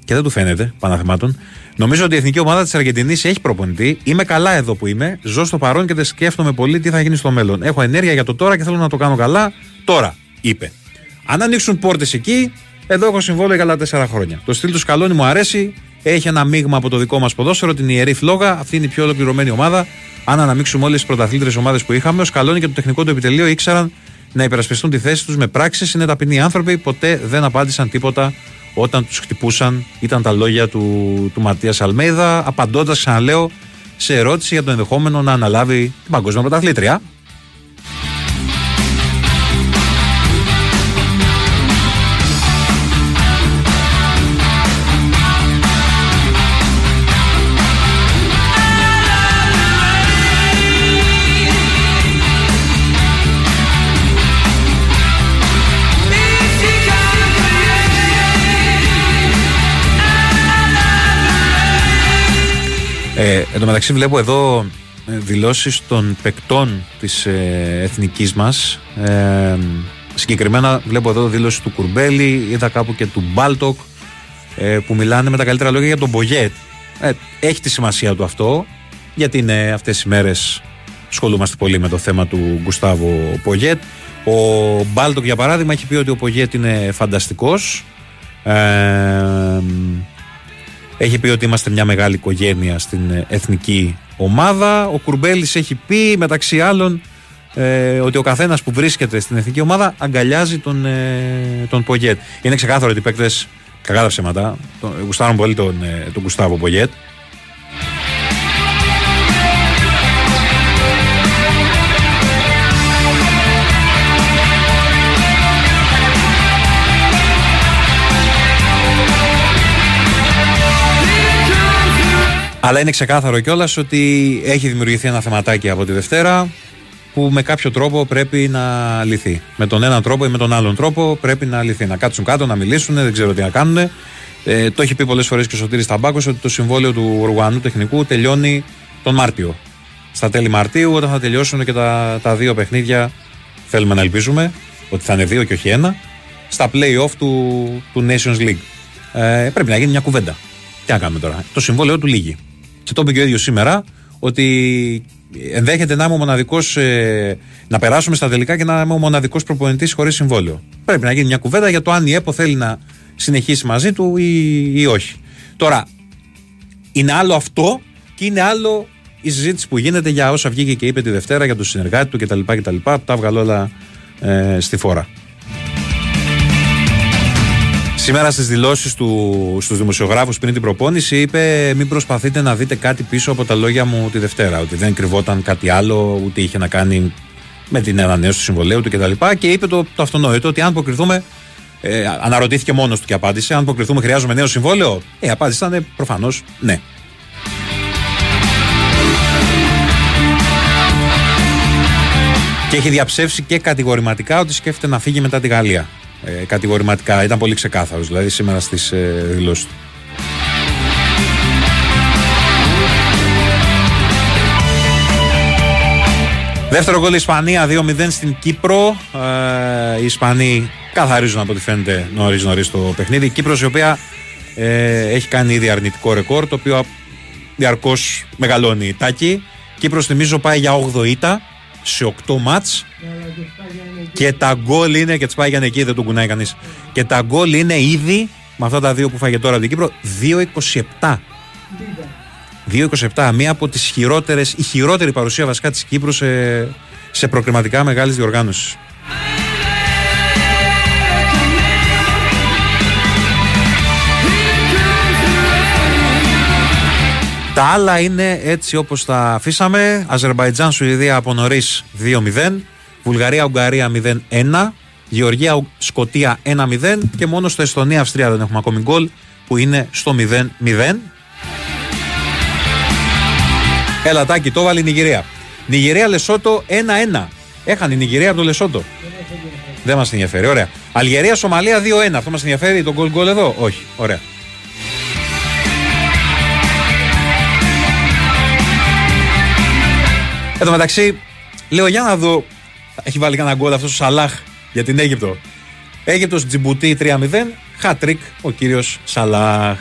και δεν του φαίνεται, παναθεμάτων. Νομίζω ότι η εθνική ομάδα της Αργεντινής έχει προπονητή. Είμαι καλά εδώ που είμαι. Ζω στο παρόν και δεν σκέφτομαι πολύ τι θα γίνει στο μέλλον. Έχω ενέργεια για το τώρα και θέλω να το κάνω καλά τώρα, είπε. Αν ανοίξουν πόρτες εκεί, εδώ έχω συμβόλαιο για άλλα τέσσερα χρόνια. Το στυλ του Σκαλόνι μου αρέσει. Έχει ένα μείγμα από το δικό μας ποδόσφαιρο, την ιερή φλόγα. Αυτή είναι η πιο ολοκληρωμένη ομάδα. Αν αναμίξουμε όλες τις πρωταθλήτρε ομάδες που είχαμε, ο Σκαλόνι και το τεχνικό του επιτελείο ήξεραν να υπερασπιστούν τη θέση τους με πράξεις. Είναι ταπεινοί άνθρωποι, ποτέ δεν απάντησαν τίποτα όταν τους χτυπούσαν. Ήταν τα λόγια του, του Ματίας Αλμέιδα, απαντώντας, ξαναλέω, σε ερώτηση για το ενδεχόμενο να αναλάβει την παγκόσμια πρωταθλήτρια. Ε, εν τω μεταξύ βλέπω εδώ ε, δηλώσεις των παικτών της ε, εθνικής μας. Ε, συγκεκριμένα βλέπω εδώ δήλωση του Κουρμπέλη είδα κάπου και του Μπάλντοκ ε, που μιλάνε με τα καλύτερα λόγια για τον Πογέτ ε, έχει τη σημασία του αυτό γιατί είναι αυτές οι μέρες ασχολούμαστε πολύ με το θέμα του Γκουστάβο Πογέτ ο Μπάλντοκ για παράδειγμα έχει πει ότι ο Πογέτ είναι φανταστικός. Ε, έχει πει ότι είμαστε μια μεγάλη οικογένεια στην ε, εθνική ομάδα. Ο Κουρμπέλης έχει πει μεταξύ άλλων ε, ότι ο καθένας που βρίσκεται στην εθνική ομάδα αγκαλιάζει τον, ε, τον Πογέτ. Είναι ξεκάθαρο ότι οι παίκτες, κακά τα ψέματα, τον, γουστάρουν πολύ τον, ε, τον Γκουστάβο Πογέτ. Αλλά είναι ξεκάθαρο κιόλας ότι έχει δημιουργηθεί ένα θεματάκι από τη Δευτέρα που με κάποιο τρόπο πρέπει να λυθεί. Με τον έναν τρόπο ή με τον άλλον τρόπο πρέπει να λυθεί. Να κάτσουν κάτω, να μιλήσουν, δεν ξέρω τι να κάνουν. Ε, το έχει πει πολλές φορές και ο Σωτήρης Ταμπάκος ότι το συμβόλαιο του Ουρουγουανού τεχνικού τελειώνει τον Μάρτιο. Στα τέλη Μαρτίου, όταν θα τελειώσουν και τα, τα δύο παιχνίδια, θέλουμε να ελπίζουμε ότι θα είναι δύο και όχι ένα, στα play-off του, του Nations League. Ε, πρέπει να γίνει μια κουβέντα. Τι να κάνουμε τώρα; Το συμβόλαιο του λύγει. Και το είπε και ο ίδιος σήμερα ότι ενδέχεται να είμαι ο μοναδικός. να περάσουμε στα τελικά και να είμαι ο μοναδικός προπονητής χωρίς συμβόλαιο. Πρέπει να γίνει μια κουβέντα για το αν η ΕΠΟ θέλει να συνεχίσει μαζί του ή, ή όχι. Τώρα, είναι άλλο αυτό και είναι άλλο η συζήτηση που γίνεται για όσα βγήκε και είπε τη Δευτέρα για τον συνεργάτη του κτλ. κτλ που τα έβγαλε όλα ε, στη φόρα. Σήμερα στις δηλώσεις του στους δημοσιογράφους πριν την προπόνηση είπε: Μην προσπαθείτε να δείτε κάτι πίσω από τα λόγια μου τη Δευτέρα. Ότι δεν κρυβόταν κάτι άλλο, ούτε είχε να κάνει με την ανανέωση του συμβολέου του κτλ. Και, και είπε το, το αυτονόητο ότι αν αποκριθούμε. Ε, αναρωτήθηκε μόνος του και απάντησε: Αν αποκριθούμε, χρειάζομαι νέο συμβόλαιο. Ε, η απάντηση ήταν προφανώς ναι. Και έχει διαψεύσει και κατηγορηματικά ότι σκέφτεται να φύγει μετά τη Γαλλία. Ε, κατηγορηματικά. Ήταν πολύ ξεκάθαρος δηλαδή σήμερα στις ε, δηλώσεις του. Δεύτερο γκολ Ισπανία 2-0 στην Κύπρο. Ε, οι Ισπανοί καθαρίζουν από ό,τι φαίνεται νωρίς νωρίς το παιχνίδι. Η Κύπρος η οποία ε, έχει κάνει ήδη αρνητικό ρεκόρ το οποίο διαρκώς μεγαλώνει η τάκη. Κύπρος θυμίζω πάει για 8 ήττα σε 8 μάτς και τα γκολ είναι και τι πάει για εκεί δεν τον κουνάει κανείς. Και τα γκολ είναι ήδη με αυτά τα δύο που φάγε τώρα από την Κύπρο 2-27. 2-27. Μία από τις χειρότερες, η χειρότερη παρουσία βασικά της Κύπρου σε, σε προκριματικά μεγάλης διοργάνωσης. Τα άλλα είναι έτσι όπως τα αφήσαμε. Αζερμπαϊτζάν, Σουηδία από νωρίς 2-0. Βουλγαρία-Ουγγαρία 0-1. Γεωργία, Σκοτία 1-0 και μόνο στο Εστονία, Αυστρία δεν έχουμε ακόμη γκολ που είναι στο 0-0. Ελατάκι, το βάλει η Νιγηρία. Νιγηρία, Λεσότο 1-1. Έχανε η Νιγηρία από το Λεσότο. Δεν μας ενδιαφέρει. Ωραία. Αλγερία, Σομαλία 2-1. Αυτό μας ενδιαφέρει το γκολ γκολ εδώ; Όχι. Ωραία. Εν τω μεταξύ, λέω για να δω. Έχει βάλει κανένα γκολ αυτός ο Σαλάχ για την Αίγυπτο. Αίγυπτος Τζιμπουτί 3-0. Χατρίκ ο κύριος Σαλάχ.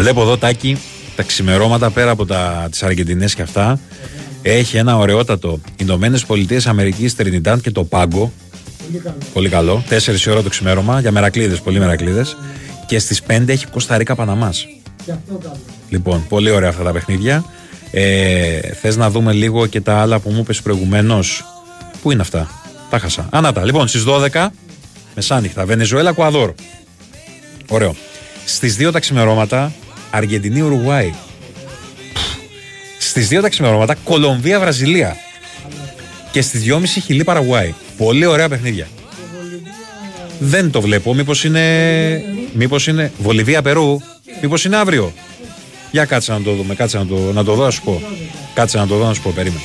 Βλέπω εδώ τάκι τα ξημερώματα πέρα από τα, τις Αργεντινές και αυτά. Έχει ένα ωραιότατο Ηνωμένες Πολιτείες Αμερικής Τρινιντάντ και το Πάγκο. Πολύ καλό. 4 η ώρα το ξημέρωμα για μερακλείδες, πολύ μερακλείδες. Και στις 5 έχει Κωνσταντίνα Παναμάς. Λοιπόν, πολύ ωραία αυτά τα παιχνίδια. Ε, Θες να δούμε λίγο και τα άλλα που μου είπες προηγουμένως. Πού είναι αυτά, τα χάσα. Ανάτα. Λοιπόν, στις 12 μεσάνυχτα, Βενεζουέλα Κουαδόρ. Ωραίο. Στις 2 τα ξημερώματα, Αργεντινή Ουρουγουάη. Στις 2 τα ξημερώματα, Κολομβία Βραζιλία. Και στις 2.30 Χιλή Παραγουάη. Πολύ ωραία παιχνίδια. Δεν το βλέπω. Μήπως είναι. Μήπως είναι. Βολιβία Περού. Μήπως είναι αύριο. Για κάτσε να το δούμε. Κάτσε να το, να το δω, να σου πω. Κάτσε να το δω, να σου πω. Περίμενε.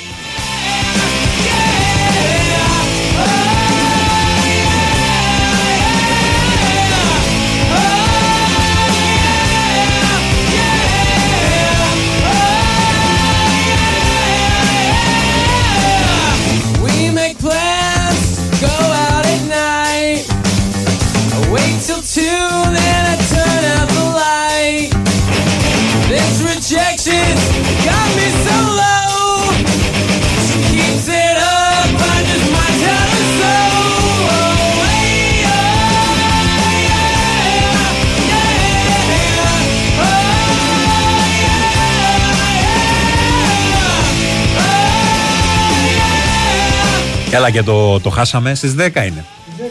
Έλα και το, το χάσαμε. Στις 10 είναι.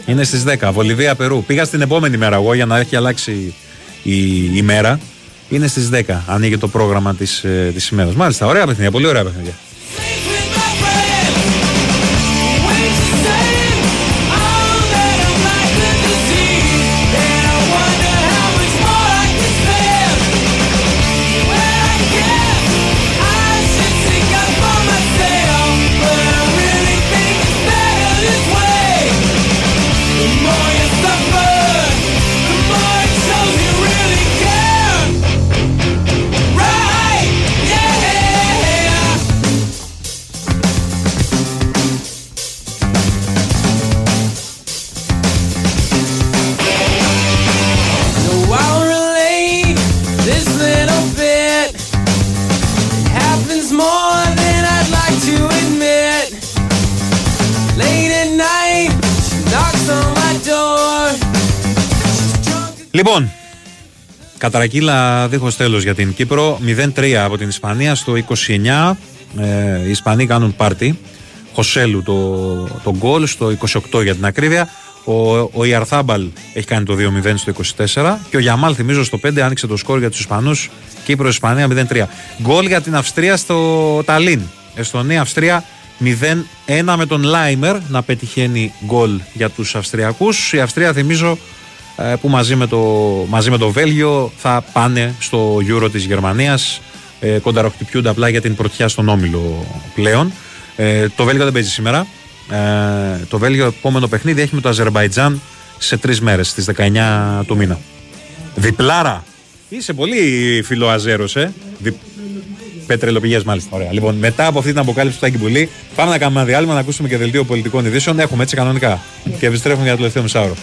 Είναι στις 10. Βολιβία Περού. Πήγα στην επόμενη μέρα εγώ για να έχει αλλάξει η, η μέρα. Είναι στις 10. Ανοίγει το πρόγραμμα της της ημέρας. Μάλιστα, ωραία παιχνίδια. Πολύ ωραία παιχνίδια. Κατρακύλα δίχως τέλος για την Κύπρο. 0-3 από την Ισπανία στο 29. Ε, οι Ισπανοί κάνουν πάρτι. Χωσέλου το, το γκολ στο 28 για την ακρίβεια. Ο, ο Ιαρθάμπαλ έχει κάνει το 2-0 στο 24 και ο Γιαμάλ θυμίζω στο 5 άνοιξε το σκορ για τους Ισπανούς Κύπρο-Ισπανία 0-3. Γκολ για την Αυστρία στο Ταλίν. Εστονία-Αυστρία 0-1 με τον Λάιμερ να πετυχαίνει γκολ για τους Αυστριακούς. Η Αυστρία θυμίζω ε, που μαζί με, το, μαζί με το Βέλγιο θα πάνε στο Euro της Γερμανίας ε, κονταροχτυπιούνται απλά για την πρωτιά στον Όμιλο πλέον. Ε, το Βέλγιο δεν παίζει σήμερα. Ε, το Βέλγιο επόμενο παιχνίδι έχει με το Αζερβαϊτζάν σε τρεις μέρες, στις 19 του μήνα. Διπλάρα! Είσαι πολύ φιλοαζέρος, ε. Δι... Πετρελοπηγές, μάλιστα. Ωραία. Λοιπόν, μετά από αυτή την αποκάλυψη του Τάκη Πουλή, πάμε να κάνουμε ένα διάλειμμα να ακούσουμε και δελτίο πολιτικών ειδήσεων. Έχουμε έτσι κανονικά. Και επιστρέφουμε για το τελευταίο μισάωρο.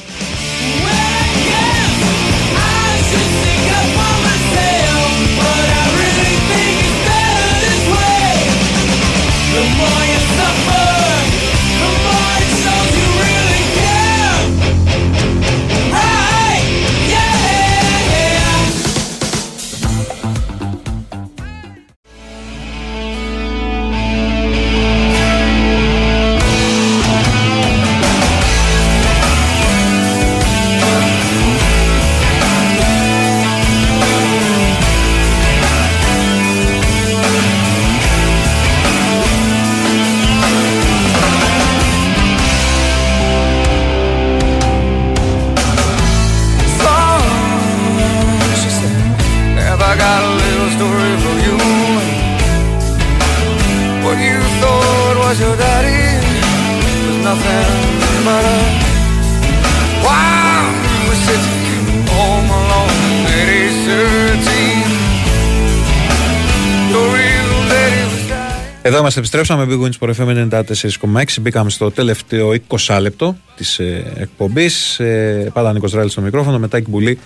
Είμαστε, επιστρέψαμε. Big Wins Sport FM 94,6. Μπήκαμε στο τελευταίο 20 λεπτό της ε, εκπομπής. Ε, πάντα Νίκος Ράλης στο μικρόφωνο. Μετά η Μπουλή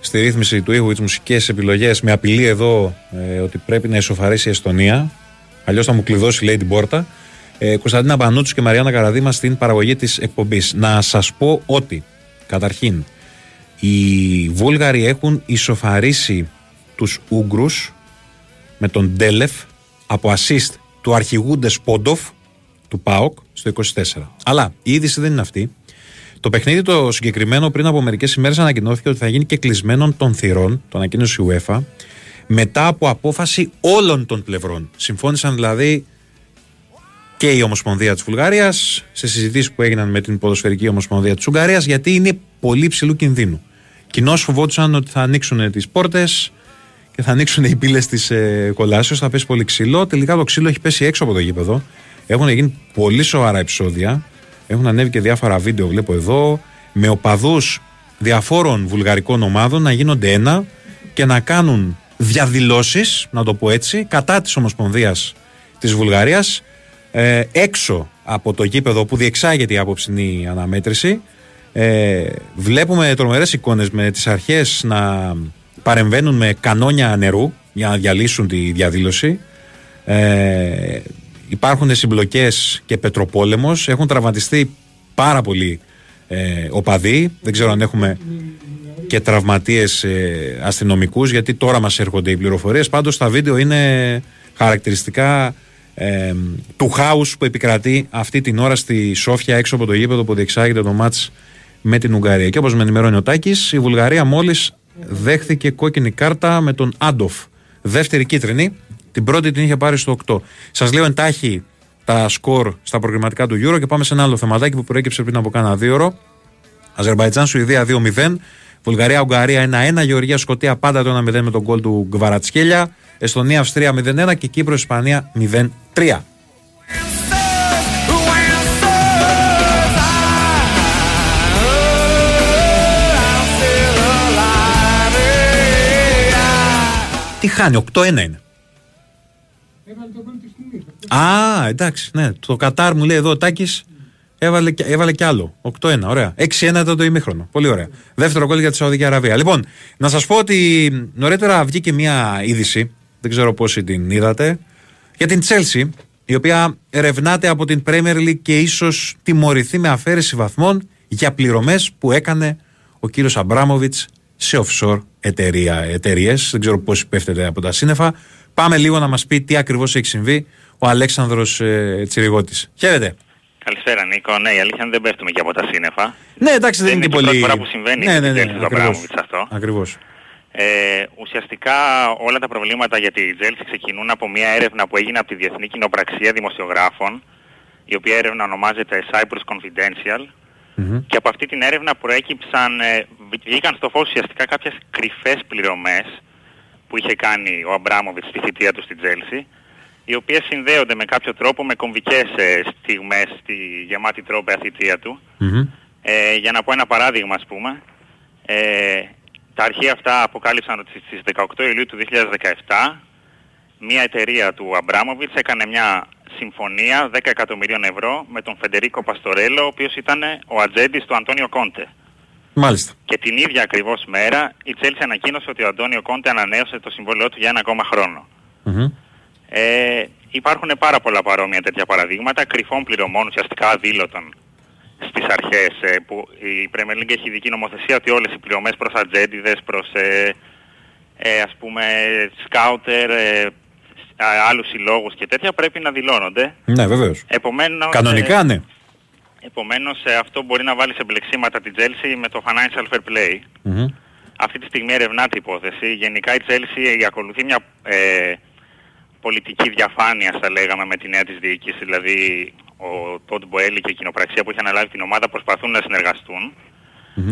στη ρύθμιση του ήχου, τις μουσικές επιλογές, με απειλή εδώ ε, ότι πρέπει να ισοφαρίσει η Εστονία. Αλλιώς θα μου κλειδώσει, λέει την πόρτα. Ε, Κωνσταντίνα Πανούτσου και Μαριάννα Καραδίμα στην παραγωγή της εκπομπής. Να σας πω ότι, καταρχήν, οι Βούλγαροι έχουν ισοφαρίσει τους Ούγγρους με τον Ντέλεφ από assist του αρχηγού Ντεσπόντοφ του ΠΑΟΚ στο 24. Αλλά η είδηση δεν είναι αυτή. Το παιχνίδι το συγκεκριμένο πριν από μερικές ημέρες ανακοινώθηκε ότι θα γίνει και κλεισμένων των θυρών, το ανακοίνωσε η UEFA, μετά από απόφαση όλων των πλευρών. Συμφώνησαν δηλαδή και η Ομοσπονδία της Βουλγαρία σε συζητήσεις που έγιναν με την Ποδοσφαιρική Ομοσπονδία της Ουγγαρίας, γιατί είναι πολύ ψηλού κινδύνου. Κοινώς φοβόντουσαν ότι θα ανοίξουν τις πόρτες και θα ανοίξουν οι πύλες της ε, κολάσεω, θα πέσει πολύ ξύλο. Τελικά το ξύλο έχει πέσει έξω από το γήπεδο. Έχουν γίνει πολύ σοβαρά επεισόδια. Έχουν ανέβει και διάφορα βίντεο, βλέπω εδώ, με οπαδούς διαφόρων βουλγαρικών ομάδων να γίνονται ένα και να κάνουν διαδηλώσεις, να το πω έτσι, κατά της Ομοσπονδίας της Βουλγαρίας ε, έξω από το γήπεδο που διεξάγεται η απόψινή αναμέτρηση. Ε, βλέπουμε τρομερές εικόνες με τις αρχές να παρεμβαίνουν με κανόνια νερού για να διαλύσουν τη διαδήλωση. Ε, υπάρχουν συμπλοκές και πετροπόλεμος. Έχουν τραυματιστεί πάρα πολλοί ε, οπαδοί. Δεν ξέρω αν έχουμε και τραυματίες ε, αστυνομικούς γιατί τώρα μας έρχονται οι πληροφορίες. Πάντως τα βίντεο είναι χαρακτηριστικά ε, του χάους που επικρατεί αυτή την ώρα στη Σόφια έξω από το γήπεδο που διεξάγεται το μάτς με την Ουγγαρία. Και όπως με ενημερώνει ο Τάκης, η Βουλγαρία μόλις δέχθηκε κόκκινη κάρτα με τον Άντοφ. Δεύτερη κίτρινη, την πρώτη την είχε πάρει στο 8. Σας λέω εντάχει τα σκορ στα προγραμματικά του Euro και πάμε σε ένα άλλο θεματάκι που προέκυψε πριν από κάνα δύο ώρο. Αζερβαϊτζάν Σουηδία 2-0. Βουλγαρία Ουγγαρία 1-1. Γεωργία Σκοτία πάντα το 1-0 με τον γκολ του Γκβαρατσκέλια. Εστονία Αυστρία 0-1 και Κύπρος Ισπανία 0-3. Τι χάνει, 8-1 είναι. Α, εντάξει, ναι. Το Κατάρ μου λέει εδώ ο Τάκης έβαλε, κι- έβαλε κι άλλο. 8-1, ωραία. 6-1 ήταν το ημίχρονο. Πολύ ωραία. Δεύτερο γκολ για τη Σαουδική Αραβία. Λοιπόν, να σας πω ότι νωρίτερα βγήκε μια είδηση, δεν ξέρω πόσοι την είδατε, για την Τσέλσι, η οποία ερευνάται από την Premier League και ίσως τιμωρηθεί με αφαίρεση βαθμών για πληρωμές που έκανε ο κύριος Αμπράμοβιτς σε offshore εταιρείες. Δεν ξέρω πώς πέφτεται από τα σύννεφα. Πάμε λίγο να μας πει τι ακριβώς έχει συμβεί ο Αλέξανδρος ε, Τσιριγώτης. Χαίρετε. Καλησπέρα Νίκο. Ναι, η αλήθεια είναι δεν πέφτουμε και από τα σύννεφα. Ναι, εντάξει, δεν, είναι και η πολύ. πρώτη φορά που συμβαίνει ναι, με ναι, την ναι, Chelsea του ακριβώς. Αμπράμοβιτς αυτό. Ακριβώς. Ε, ουσιαστικά όλα τα προβλήματα για τη Chelsea ξεκινούν από μια έρευνα που έγινε από τη Διεθνή Κοινοπραξία Δημοσιογράφων, η οποία έρευνα ονομάζεται Cyprus Confidential. Και από αυτή την έρευνα προέκυψαν, ε, βγήκαν στο φως ουσιαστικά κάποιες κρυφές πληρωμές που είχε κάνει ο Αμπράμοβιτς στη θητεία του στην Chelsea, οι οποίες συνδέονται με κάποιο τρόπο με κομβικές ε, στιγμές στη γεμάτη τρόπαια θητεία του. Ε, για να πω ένα παράδειγμα ας πούμε, ε, τα αρχεία αυτά αποκάλυψαν ότι στις 18 Ιουλίου του 2017 μια εταιρεία του Αμπράμοβιτς έκανε μια συμφωνία 10 εκατομμυρίων ευρώ με τον Φεντερίκο Παστορέλο, ο οποίος ήταν ο ατζέντης του Αντώνιο Κόντε. Μάλιστα. Και την ίδια ακριβώς μέρα η Chelsea ανακοίνωσε ότι ο Αντώνιο Κόντε ανανέωσε το συμβόλαιό του για ένα ακόμα χρόνο. Ε, υπάρχουν πάρα πολλά παρόμοια τέτοια παραδείγματα κρυφών πληρωμών ουσιαστικά αδήλωτων στις αρχές ε, που η Premier League έχει ειδική νομοθεσία ότι όλες οι πληρωμές προς ατζέντιδες, προς ε, ε, ας πούμε σκάουτερ, ε, α- άλλους συλλόγους και τέτοια πρέπει να δηλώνονται. Ναι, βεβαίως. Επομένως, Κανονικά, ε, ναι. επομένως ε, αυτό μπορεί να βάλει σε μπλεξίματα την Chelsea με το financial fair play. Μμμ. Αυτή τη στιγμή ερευνάται η υπόθεση. Γενικά η Chelsea ακολουθεί μια ε, πολιτική διαφάνεια, θα λέγαμε, με τη νέα της διοίκηση. Δηλαδή ο Τόντ Μποέλη και η κοινοπραξία που έχει αναλάβει την ομάδα προσπαθούν να συνεργαστούν.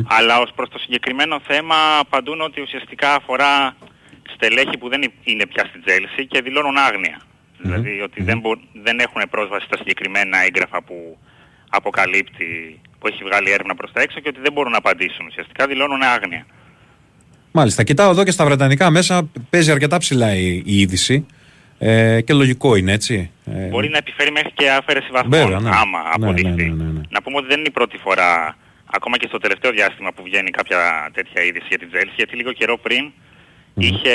Αλλά ως προς το συγκεκριμένο θέμα απαντούν ότι ουσιαστικά αφορά στελέχη που δεν είναι πια στην Chelsea και δηλώνουν άγνοια. Δηλαδή ότι δεν, μπο- δεν έχουν πρόσβαση στα συγκεκριμένα έγγραφα που αποκαλύπτει, που έχει βγάλει έρευνα προς τα έξω και ότι δεν μπορούν να απαντήσουν. Ουσιαστικά δηλώνουν άγνοια. Μάλιστα. Κοιτάω εδώ και στα βρετανικά μέσα παίζει αρκετά ψηλά η, η είδηση. Ε, και λογικό είναι έτσι. Ε, Μπορεί να επιφέρει μέχρι και αφαίρεση βαθμών Βέβαια, ναι. άμα Ναι, αποδειχθεί. ναι, ναι, ναι, ναι. Να πούμε ότι δεν είναι η πρώτη φορά ακόμα και στο τελευταίο διάστημα που βγαίνει κάποια τέτοια είδηση για την Chelsea, γιατί λίγο καιρό πριν είχε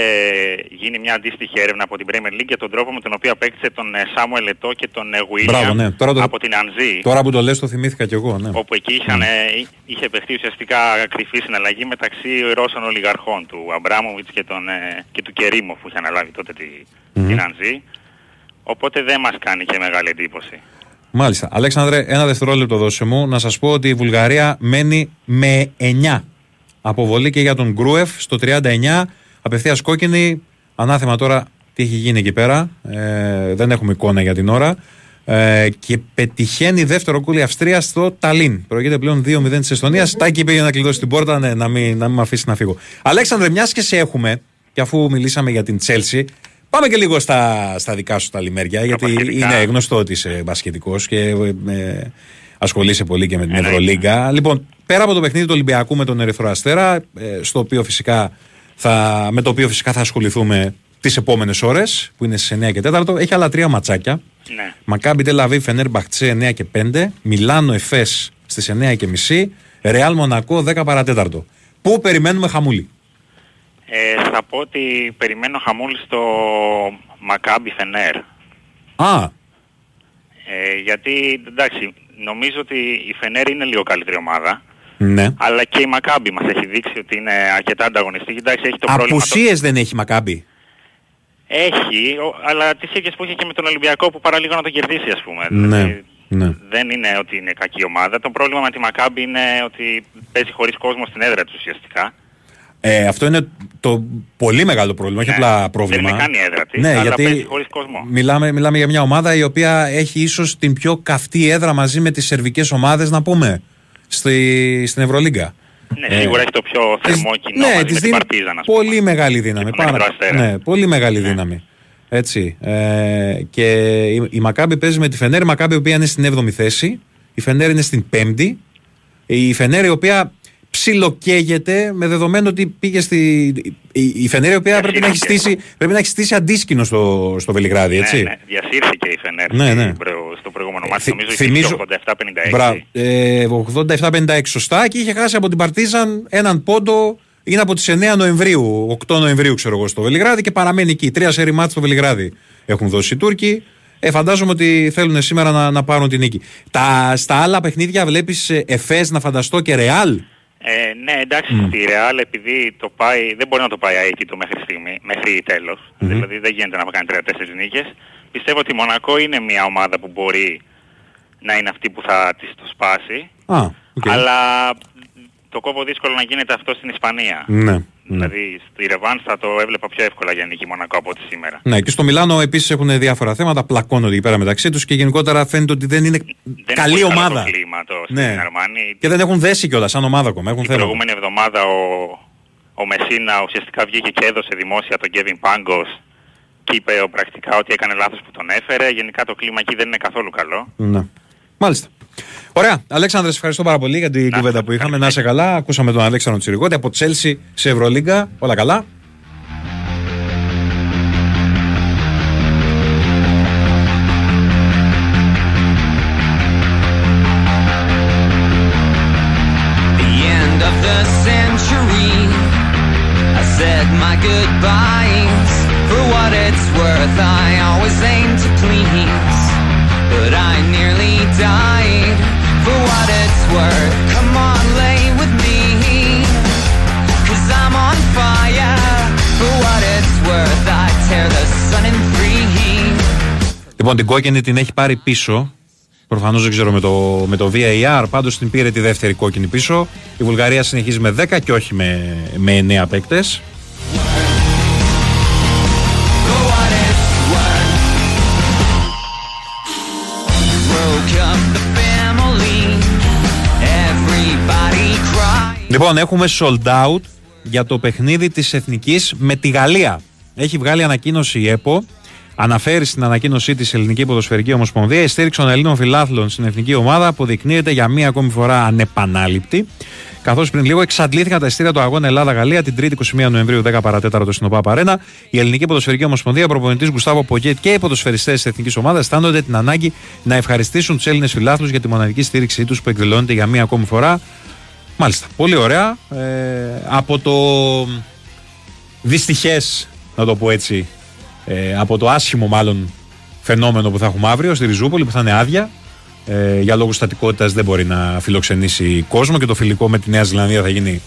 γίνει μια αντίστοιχη έρευνα από την Premier League για τον τρόπο με τον οποίο απέκτησε τον ε, Samuel Eto'o και τον ε, William Μπράβο, ναι. Τώρα το- από την Ανζή. Τώρα που το λες το θυμήθηκα κι εγώ. Ναι. Όπου εκεί είχαν, ε, είχε παιχτεί ουσιαστικά κρυφή συναλλαγή μεταξύ Ρώσων ολιγαρχών του Αμπράμοβιτς και, τον, ε, και του Κερίμοφ που είχε αναλάβει τότε τη, Μμμ. την Ανζή. Οπότε δεν μας κάνει και μεγάλη εντύπωση. Μάλιστα. Αλέξανδρε, ένα δευτερόλεπτο δώσε μου να σας πω ότι η Βουλγαρία μένει με 9. Αποβολή και για τον Γκρούεφ στο 39. Απευθείας κόκκινη. Ανάθεμα τώρα τι έχει γίνει εκεί πέρα. Ε, δεν έχουμε εικόνα για την ώρα. Ε, και πετυχαίνει δεύτερο κούλι η Αυστρία στο Ταλίν. Προηγείται πλέον 2-0 της Εστονίας. Τάκη πήγε να κλειδώσει την πόρτα, ναι, να μην, να μην με αφήσει να φύγω. Αλέξανδρε, μιας και σε έχουμε, και αφού μιλήσαμε για την Τσέλσι, πάμε και λίγο στα, στα δικά σου τα λιμέρια. Γιατί μπασκετικά. είναι γνωστό ότι είσαι μπασκετικός και ε, ασχολείσαι πολύ και με την Εννοείται. Ευρωλίγκα. Λοιπόν, πέρα από το παιχνίδι του Ολυμπιακού με τον Ερυθρό Αστέρα, ε, στο οποίο φυσικά θα, με το οποίο φυσικά θα ασχοληθούμε τις επόμενες ώρες, που είναι στις 9 και 4, έχει άλλα τρία ματσάκια. Ναι. Μακάμπι Τελαβή, Φενέρ Μπαχτσέ 9 και 5, Μιλάνο Εφές στις 9 και μισή, Ρεάλ Μονακό 10 παρατέταρτο. Πού περιμένουμε χαμούλη; Ε, θα πω ότι περιμένω χαμούλη στο Μακάμπι Φενέρ. Α, Ε, γιατί εντάξει, νομίζω ότι η Φενέρ είναι λίγο καλύτερη ομάδα. Ναι. Αλλά και η Μακάμπι μας έχει δείξει ότι είναι αρκετά ανταγωνιστική. Εντάξει, έχει το πρόβλημα. το- Απουσίες δεν έχει Μακάμπι. Έχει, ο- αλλά τις ίδιες που είχε και με τον Ολυμπιακό που παραλίγο να το κερδίσει ας πούμε. Ναι. Δηλαδή, ναι. Δεν είναι ότι είναι κακή ομάδα. Το πρόβλημα με τη Μακάμπι είναι ότι παίζει χωρίς κόσμο στην έδρα του ουσιαστικά. Ε, αυτό είναι το πολύ μεγάλο πρόβλημα, όχι Ναι. απλά πρόβλημα. Δεν είναι καν η έδρα της, ναι, αλλά γιατί παίζει χωρίς κόσμο. Μιλάμε, μιλάμε για μια ομάδα η οποία έχει ίσως την πιο καυτή έδρα μαζί με τις σερβικές ομάδες, να πούμε, στη, στην Ευρωλίγκα. Ναι, σίγουρα έχει το πιο θερμό κοινό ναι, μαζί της με την δίνει Παρτίζαν ας πούμε. πολύ μεγάλη δύναμη. τον Ερυθρό Αστέρα. ναι, πολύ μεγάλη δύναμη. Έτσι. Ε, και η, η Μακάμπη παίζει με τη Φενέρ. Η Μακάμπη η οποία είναι στην 7η θέση. Η Φενέρ είναι στην 5η. Η Φενέρ η οποία ψιλοκαίγεται με δεδομένο ότι πήγε στη. Η, η Φενέρ η οποία πρέπει να, έχει στήσει, πρέπει να έχει στήσει αντίσκηνο στο, στο Βελιγράδι, έτσι. Ναι, ναι, διασύρθηκε η Φενέρ Ναι, στην ναι. προ- στο προηγούμενο μάτι. Θυ- Νομίζω θυμίζω- είχε 87-56. Μπράβο. Ε, 87-56 σωστά και είχε χάσει από την Παρτίζαν έναν πόντο. Είναι από τις 9 Νοεμβρίου, 8 Νοεμβρίου ξέρω εγώ στο Βελιγράδι και παραμένει εκεί. Τρία σερι μάτς στο Βελιγράδι έχουν δώσει οι Τούρκοι. Ε, φαντάζομαι ότι θέλουν σήμερα να, να πάρουν την νίκη. Τα, στα άλλα παιχνίδια βλέπεις ε, Εφές να φανταστώ και Ρεάλ; Ε, ναι, εντάξει, Μμ. στη Real επειδή το πάει, δεν μπορεί να το πάει αίτητο μέχρι στιγμή, μέχρι τέλος. Δηλαδή δεν γίνεται να κάνει 3-4 νίκες. Πιστεύω ότι η Μονακό είναι μια ομάδα που μπορεί να είναι αυτή που θα της το σπάσει. Α, οκ. Αλλά το κόβω δύσκολο να γίνεται αυτό στην Ισπανία. Ναι. ναι. Δηλαδή στη ρεβάνς θα το έβλεπα πιο εύκολα για νίκη η Μονακό από ό,τι σήμερα. Ναι, και στο Μιλάνο επίσης έχουν διάφορα θέματα, πλακώνονται εκεί πέρα μεταξύ τους και γενικότερα φαίνεται ότι δεν είναι Δεν καλή είναι πολύ καλό ομάδα. Το κλίμα το Ναι. στην Αρμάνη. Και δεν έχουν δέσει κιόλας σαν ομάδα ακόμα. Έχουν Την θέμα. προηγούμενη εβδομάδα ο, ο Μεσίνα ουσιαστικά βγήκε και έδωσε δημόσια τον Κέβιν Πάγκος και είπε ο, πρακτικά ότι έκανε λάθος που τον έφερε. Γενικά το κλίμα εκεί δεν είναι καθόλου καλό. Ναι. Μάλιστα. Ωραία. Αλέξανδρε, σε ευχαριστώ πάρα πολύ για την κουβέντα που είχαμε. Να είσαι καλά. Ακούσαμε τον Αλέξανδρο Τσιρικότη από Τσέλσι σε Ευρωλίγκα. Όλα καλά. What it's worth, come on, lay with me. Cause I'm on fire. For what it's worth, I tear the sun in three. Λοιπόν, την κόκκινη την έχει πάρει πίσω. Προφανώς δεν ξέρω με το, με το VAR. Πάντως την πήρε τη δεύτερη κόκκινη πίσω. Η Βουλγαρία συνεχίζει με 10 και όχι με, με 9 παίκτες. Λοιπόν, έχουμε sold out για το παιχνίδι της Εθνικής με τη Γαλλία. Έχει βγάλει ανακοίνωση η ΕΠΟ. Αναφέρει στην ανακοίνωσή της Ελληνική Ποδοσφαιρική Ομοσπονδία η στήριξη των Ελλήνων φιλάθλων στην εθνική ομάδα αποδεικνύεται για μία ακόμη φορά ανεπανάληπτη. Καθώς πριν λίγο εξαντλήθηκαν τα ειστήρια του αγώνα Ελλάδα-Γαλλία την 3η 21 Νοεμβρίου 10 παρατέταρτο στην ΟΠΑ Παρένα. Η Ελληνική Ποδοσφαιρική Ομοσπονδία, προπονητής Γκουστάβο Πογκέτ και οι ποδοσφαιριστές της εθνικής ομάδας αισθάνονται την ανάγκη να ευχαριστήσουν τους Έλληνες φιλάθλους για τη μοναδική στήριξή τους που εκδηλώνεται για μία ακόμη φορά. Μάλιστα. Πολύ ωραία. Ε, από το δυστυχές, να το πω έτσι, ε, από το άσχημο μάλλον φαινόμενο που θα έχουμε αύριο στη Ριζούπολη που θα είναι άδεια. Ε, για λόγους στατικότητας δεν μπορεί να φιλοξενήσει κόσμο και το φιλικό με τη Νέα Ζηλανδία θα γίνει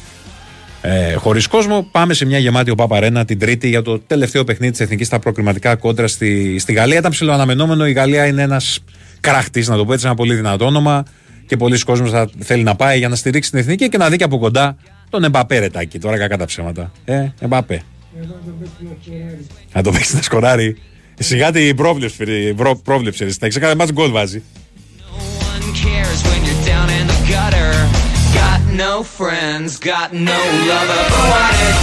ε, χωρίς κόσμο. Πάμε σε μια γεμάτη ο Παπαρένα την Τρίτη για το τελευταίο παιχνίδι της Εθνικής στα προκριματικά κόντρα στη, στη Γαλλία. Ήταν ψηλοαναμενόμενο. Η Γαλλία είναι ένας κράχτης, να το πω έτσι, ένα πολύ δυνατό όνομα. Και πολλοί κόσμοι θα θέλει να πάει για να στηρίξει την Εθνική και να δει και από κοντά τον Εμπαπέ ρετάκι. Τώρα κακά τα ψέματα. Ε, Εμπαπέ. Να το παίξεις να σκοράρει. Σιγά την πρόβλεψη, προ- πρόβλεψη. ρε. Σε κάθε μάτς γκολ βάζει. cares when you're down in the gutter. Got no friends, got no lover. But what if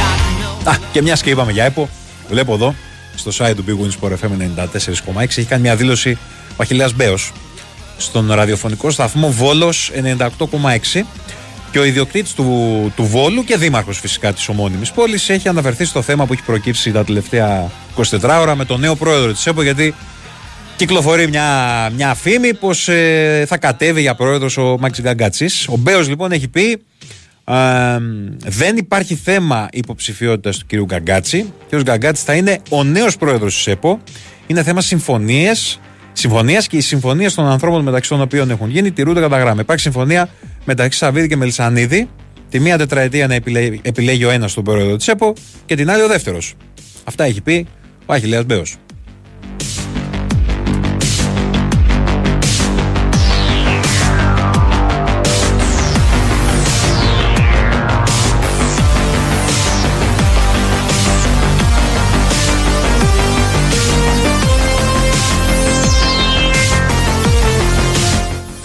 got no Α, και μιας και είπαμε για ΕΠΟ, βλέπω εδώ στο site του Big Win Sport FM 94,6 έχει κάνει μια δήλωση ο Αχιλέας Μπέος στον ραδιοφωνικό σταθμό Βόλος 98,6 και ο ιδιοκτήτης του, του Βόλου και δήμαρχος φυσικά της ομώνυμης πόλης έχει αναφερθεί στο θέμα που έχει προκύψει τα τελευταία 24 ώρα με τον νέο πρόεδρο της ΕΠΟ γιατί κυκλοφορεί μια, μια φήμη πως ε, θα κατέβει για πρόεδρος ο Μάκης Γκαγκάτσης. Ο Μπέος λοιπόν έχει πει ε, δεν υπάρχει θέμα υποψηφιότητας του κυρίου Γκαγκάτση. Ο κ. Γκαγκάτση θα είναι ο νέος πρόεδρος της ΕΠΟ. Είναι θέμα συμφωνίες Συμφωνίας και οι συμφωνίες των ανθρώπων μεταξύ των οποίων έχουν γίνει τηρούνται κατά γράμμα. Υπάρχει συμφωνία μεταξύ Σαββίδη και Μελισανίδη. Τη μία τετραετία να επιλέγει, επιλέγει ο ένας τον πρόεδρο της ΕΠΟ και την άλλη ο δεύτερος. Αυτά έχει πει ο Αχηλέα Μπέος.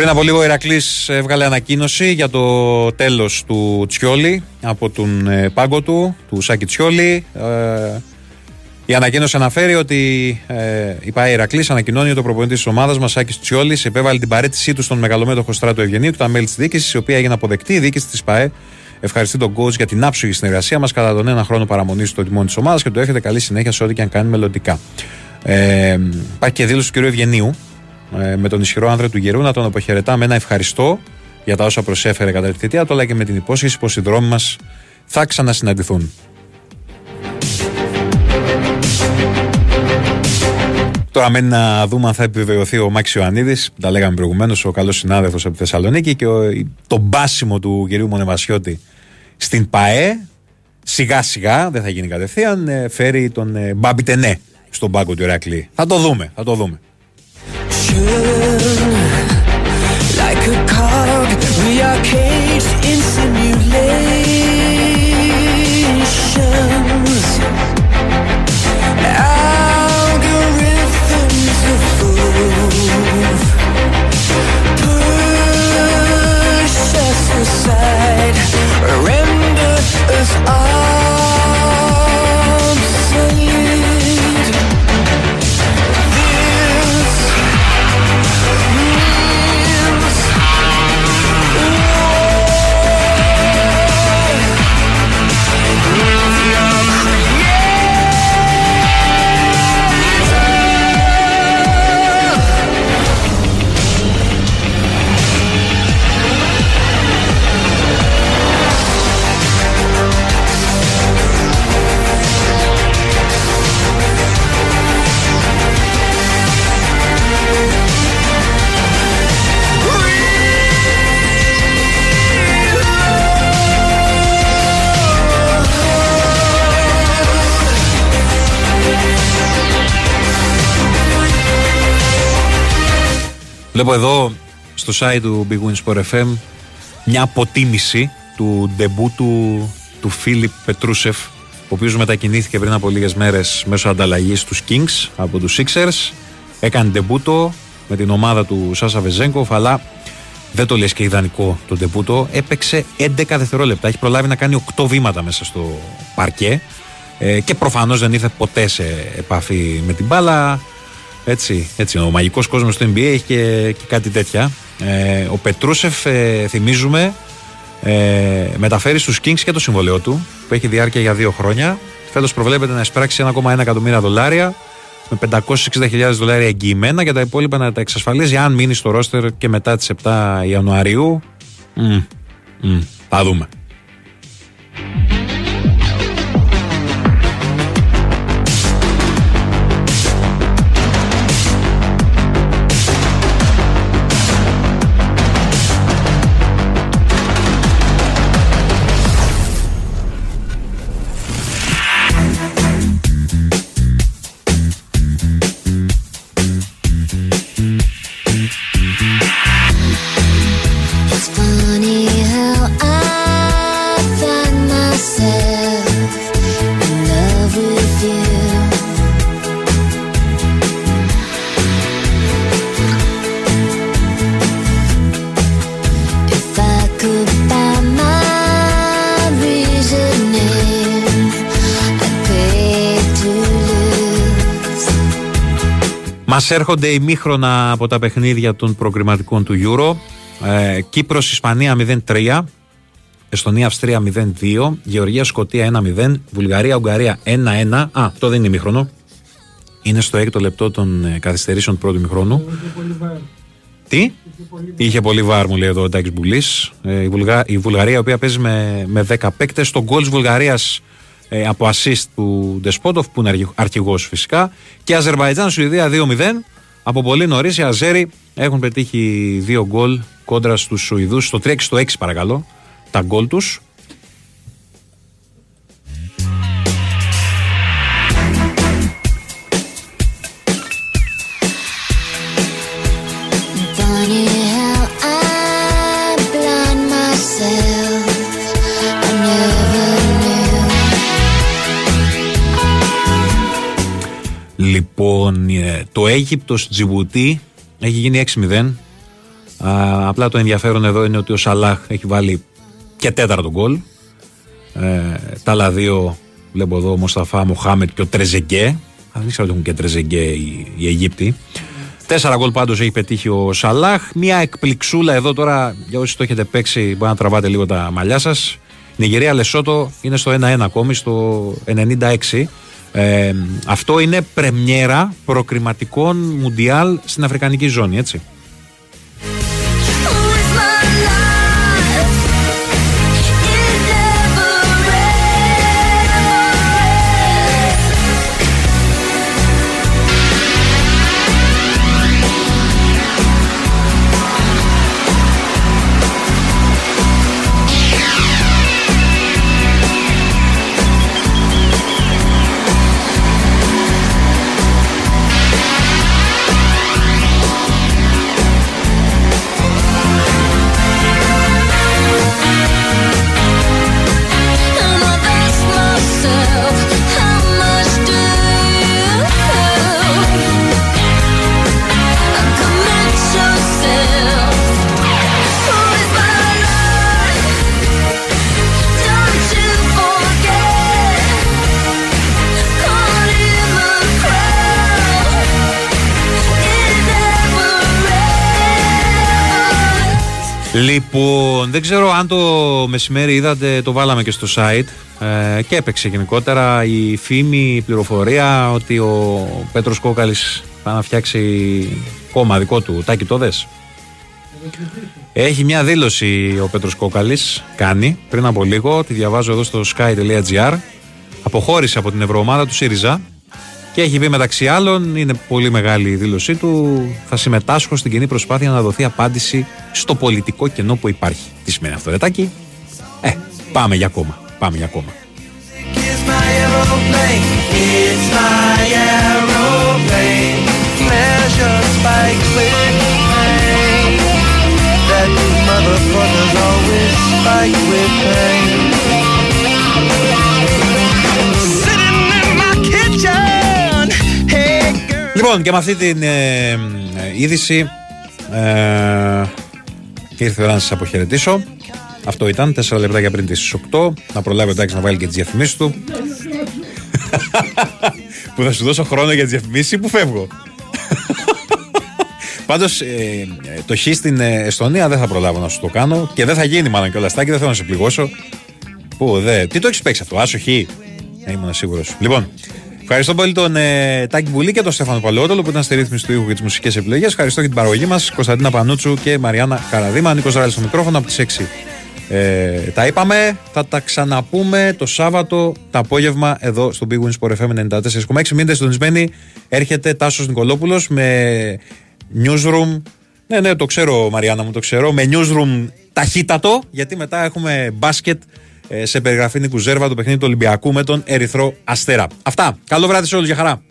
Πριν από λίγο ο Ηρακλής έβγαλε ανακοίνωση για το τέλος του Τσιόλη από τον ε, πάγκο του, του Σάκη Τσιόλη. Ε, η ανακοίνωση αναφέρει ότι ε, η ΠΑΕ Ηρακλής ανακοινώνει ότι ο προπονητής της ομάδας μας, Σάκης Τσιόλης, επέβαλε την παρέτησή του στον μεγαλομέτωχο στράτο Ευγενίου και τα μέλη της διοίκησης, η οποία έγινε αποδεκτή. Η διοίκηση της ΠΑΕ ευχαριστεί τον coach για την άψογη συνεργασία μας κατά τον ένα χρόνο παραμονής στο τιμόνι της ομάδας και του εύχεται καλή συνέχεια σε ό,τι και αν κάνει μελλοντικά. Ε, υπάρχει και δήλωση του κ. Ευγενίου ε, με τον ισχυρό άνδρα του Γερού να τον αποχαιρετά με ένα ευχαριστώ για τα όσα προσέφερε κατά τη θητεία του, αλλά και με την υπόσχεση πως οι δρόμοι μας θα ξανασυναντηθούν. Τώρα μένει να δούμε αν θα επιβεβαιωθεί ο Μάξι Ιωαννίδης, τα λέγαμε προηγουμένως, ο καλός συνάδελφος από τη Θεσσαλονίκη και ο, το μπάσιμο του κυρίου Μονεβασιώτη στην ΠαΕ σιγά σιγά, δεν θα γίνει κατευθείαν, ε, φέρει τον ε, Μπάμπι Τενέ στον πάγκο του Ηρακλή. Θα το δούμε, θα το δούμε. Like a cog, we are caged in simulations. Βλέπω εδώ στο site του Big Win Sport FM μια αποτίμηση του ντεμπού του, του Φίλιπ Πετρούσεφ ο οποίος μετακινήθηκε πριν από λίγες μέρες μέσω ανταλλαγής στους Kings από τους Sixers. Έκανε ντεμπούτο με την ομάδα του Σάσα Βεζέγκοφ αλλά δεν το λες και ιδανικό το ντεμπούτο. Έπαιξε 11 δευτερόλεπτα. Έχει προλάβει να κάνει 8 βήματα μέσα στο παρκέ. Ε, και προφανώς δεν ήρθε ποτέ σε επαφή με την μπάλα έτσι, έτσι, ο μαγικός κόσμος του NBA έχει και, και κάτι τέτοια. Ε, ο Πετρούσεφ, ε, θυμίζουμε, ε, μεταφέρει στους Kings και το συμβολέο του, που έχει διάρκεια για δύο χρόνια. Φέτος προβλέπεται να εισπράξει 1,1 εκατομμύρια δολάρια, με 560.000 δολάρια εγγυημένα, και τα υπόλοιπα να τα εξασφαλίζει αν μείνει στο ρόστερ και μετά τις 7 Ιανουαρίου. Μμ, μμ, Θα δούμε. Μα έρχονται ημίχρονα από τα παιχνίδια των προκριματικών του Euro. Ε, Κύπρος, Ισπανία 0-3. Εστονία, Αυστρία 0-2. Γεωργία, Σκοτία 1-0. Βουλγαρία, Ουγγαρία 1-1. Α, αυτό δεν είναι ημίχρονο. Είναι στο έκτο λεπτό των ε, καθυστερήσεων του πρώτου ημιχρόνου. Τι; Είχε πολύ βάρ, μου λέει εδώ ο Τάκης Μπουλής. Ε, η, Βουλγα... η Βουλγαρία, η οποία παίζει με, με 10 παίκτες. Το γκολ της Βουλγαρίας ε, από assist του Ντεσπότοφ, που είναι αρχηγός φυσικά. Και Αζερβαϊτζάν, Σουηδία 2-0. Από πολύ νωρίς οι Αζέροι έχουν πετύχει δύο γκολ κόντρα στους Σουηδούς. Στο 3 και στο 6, παρακαλώ. Τα γκολ τους. Λοιπόν, ε, το Αίγυπτος Τζιβουτί έχει γίνει 6-0. Α, απλά το ενδιαφέρον εδώ είναι ότι ο Σαλάχ έχει βάλει και τέταρτο γκολ. Ε, τα άλλα δύο βλέπω εδώ ο Μοσταφά Μοχάμετ και ο Τρεζεγκέ. Α, δεν ξέρω ότι έχουν και Τρεζεγκέ οι, οι Αιγύπτιοι. Τέσσερα γκολ πάντως έχει πετύχει ο Σαλάχ. Μια εκπληξούλα εδώ τώρα για όσοι το έχετε παίξει, μπορεί να τραβάτε λίγο τα μαλλιά σας. Νιγηρία Λεσότο είναι στο 1-1 ακόμη, στο 96. Ε, αυτό είναι πρεμιέρα προκριματικών μουντιάλ στην Αφρικανική ζώνη, έτσι. Λοιπόν, δεν ξέρω αν το μεσημέρι είδατε, το βάλαμε και στο site ε, και έπαιξε γενικότερα η φήμη, η πληροφορία ότι ο Πέτρος Κόκαλης θα να φτιάξει κόμμα δικό του. Τάκη το δες; Έχει μια δήλωση ο Πέτρος Κόκαλης, κάνει πριν από λίγο, τη διαβάζω εδώ στο sky.gr. Αποχώρησε από την ευρωομάδα του ΣΥΡΙΖΑ και έχει πει μεταξύ άλλων, είναι πολύ μεγάλη η δήλωσή του, θα συμμετάσχω στην κοινή προσπάθεια να δοθεί απάντηση στο πολιτικό κενό που υπάρχει. Τι σημαίνει αυτό, Ρετάκι; Ε, πάμε για κόμμα. Πάμε για κόμμα. It's my aeroplane. It's my aeroplane. Measure spike with pain. That motherfuckers always spike with pain. Λοιπόν, και με αυτή την ε, ε, είδηση ε, ήρθε η ώρα να σας αποχαιρετήσω. Αυτό ήταν 4 λεπτάκια πριν τις 8. Να προλάβει ο Τάκης να βάλει και τις διαφημίσεις του. που θα σου δώσω χρόνο για τις διαφημίσεις ή που φεύγω. Πάντως το χ στην ε, Εστονία δεν θα προλάβω να σου το κάνω και δεν θα γίνει μάλλον κιόλας. Τάκη, δεν θέλω να σε πληγώσω. Πού, δε. Τι το έχεις παίξει αυτό, Άσο χ. Ε, ήμουν σίγουρος. Λοιπόν, Ευχαριστώ πολύ τον ε, Τάκη Μπουλή και τον Στέφανο Παλαιότολο που ήταν στη ρύθμιση του ήχου και τις μουσικές επιλογές. Ευχαριστώ και την παραγωγή μας, Κωνσταντίνα Πανούτσου και Μαριάννα Καραδίμα. Νίκος Ράλης στο μικρόφωνο από τις 6. Ε, τα είπαμε, θα τα ξαναπούμε το Σάββατο το απόγευμα εδώ στο Big Wins Sport FM 94,6. Μείνετε συντονισμένοι. Έρχεται Τάσος Νικολόπουλος με newsroom. Ναι, ναι, το ξέρω, Μαριάννα μου, το ξέρω. Με newsroom ταχύτατο, γιατί μετά έχουμε μπάσκετ ε, ε, σε περιγραφή Νίκου Ζέρβα το παιχνίδι του Ολυμπιακού με τον Ερυθρό Αστέρα. Αυτά. Καλό βράδυ σε όλους. Για χαρά.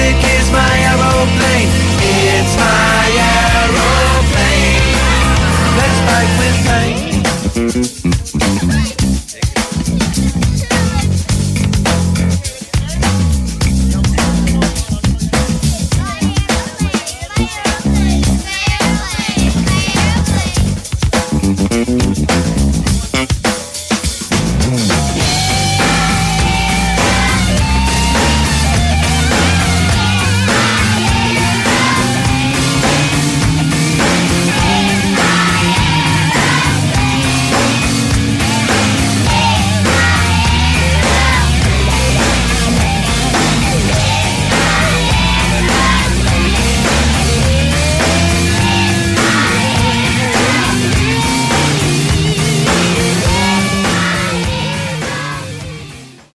sweet my aeroplane It's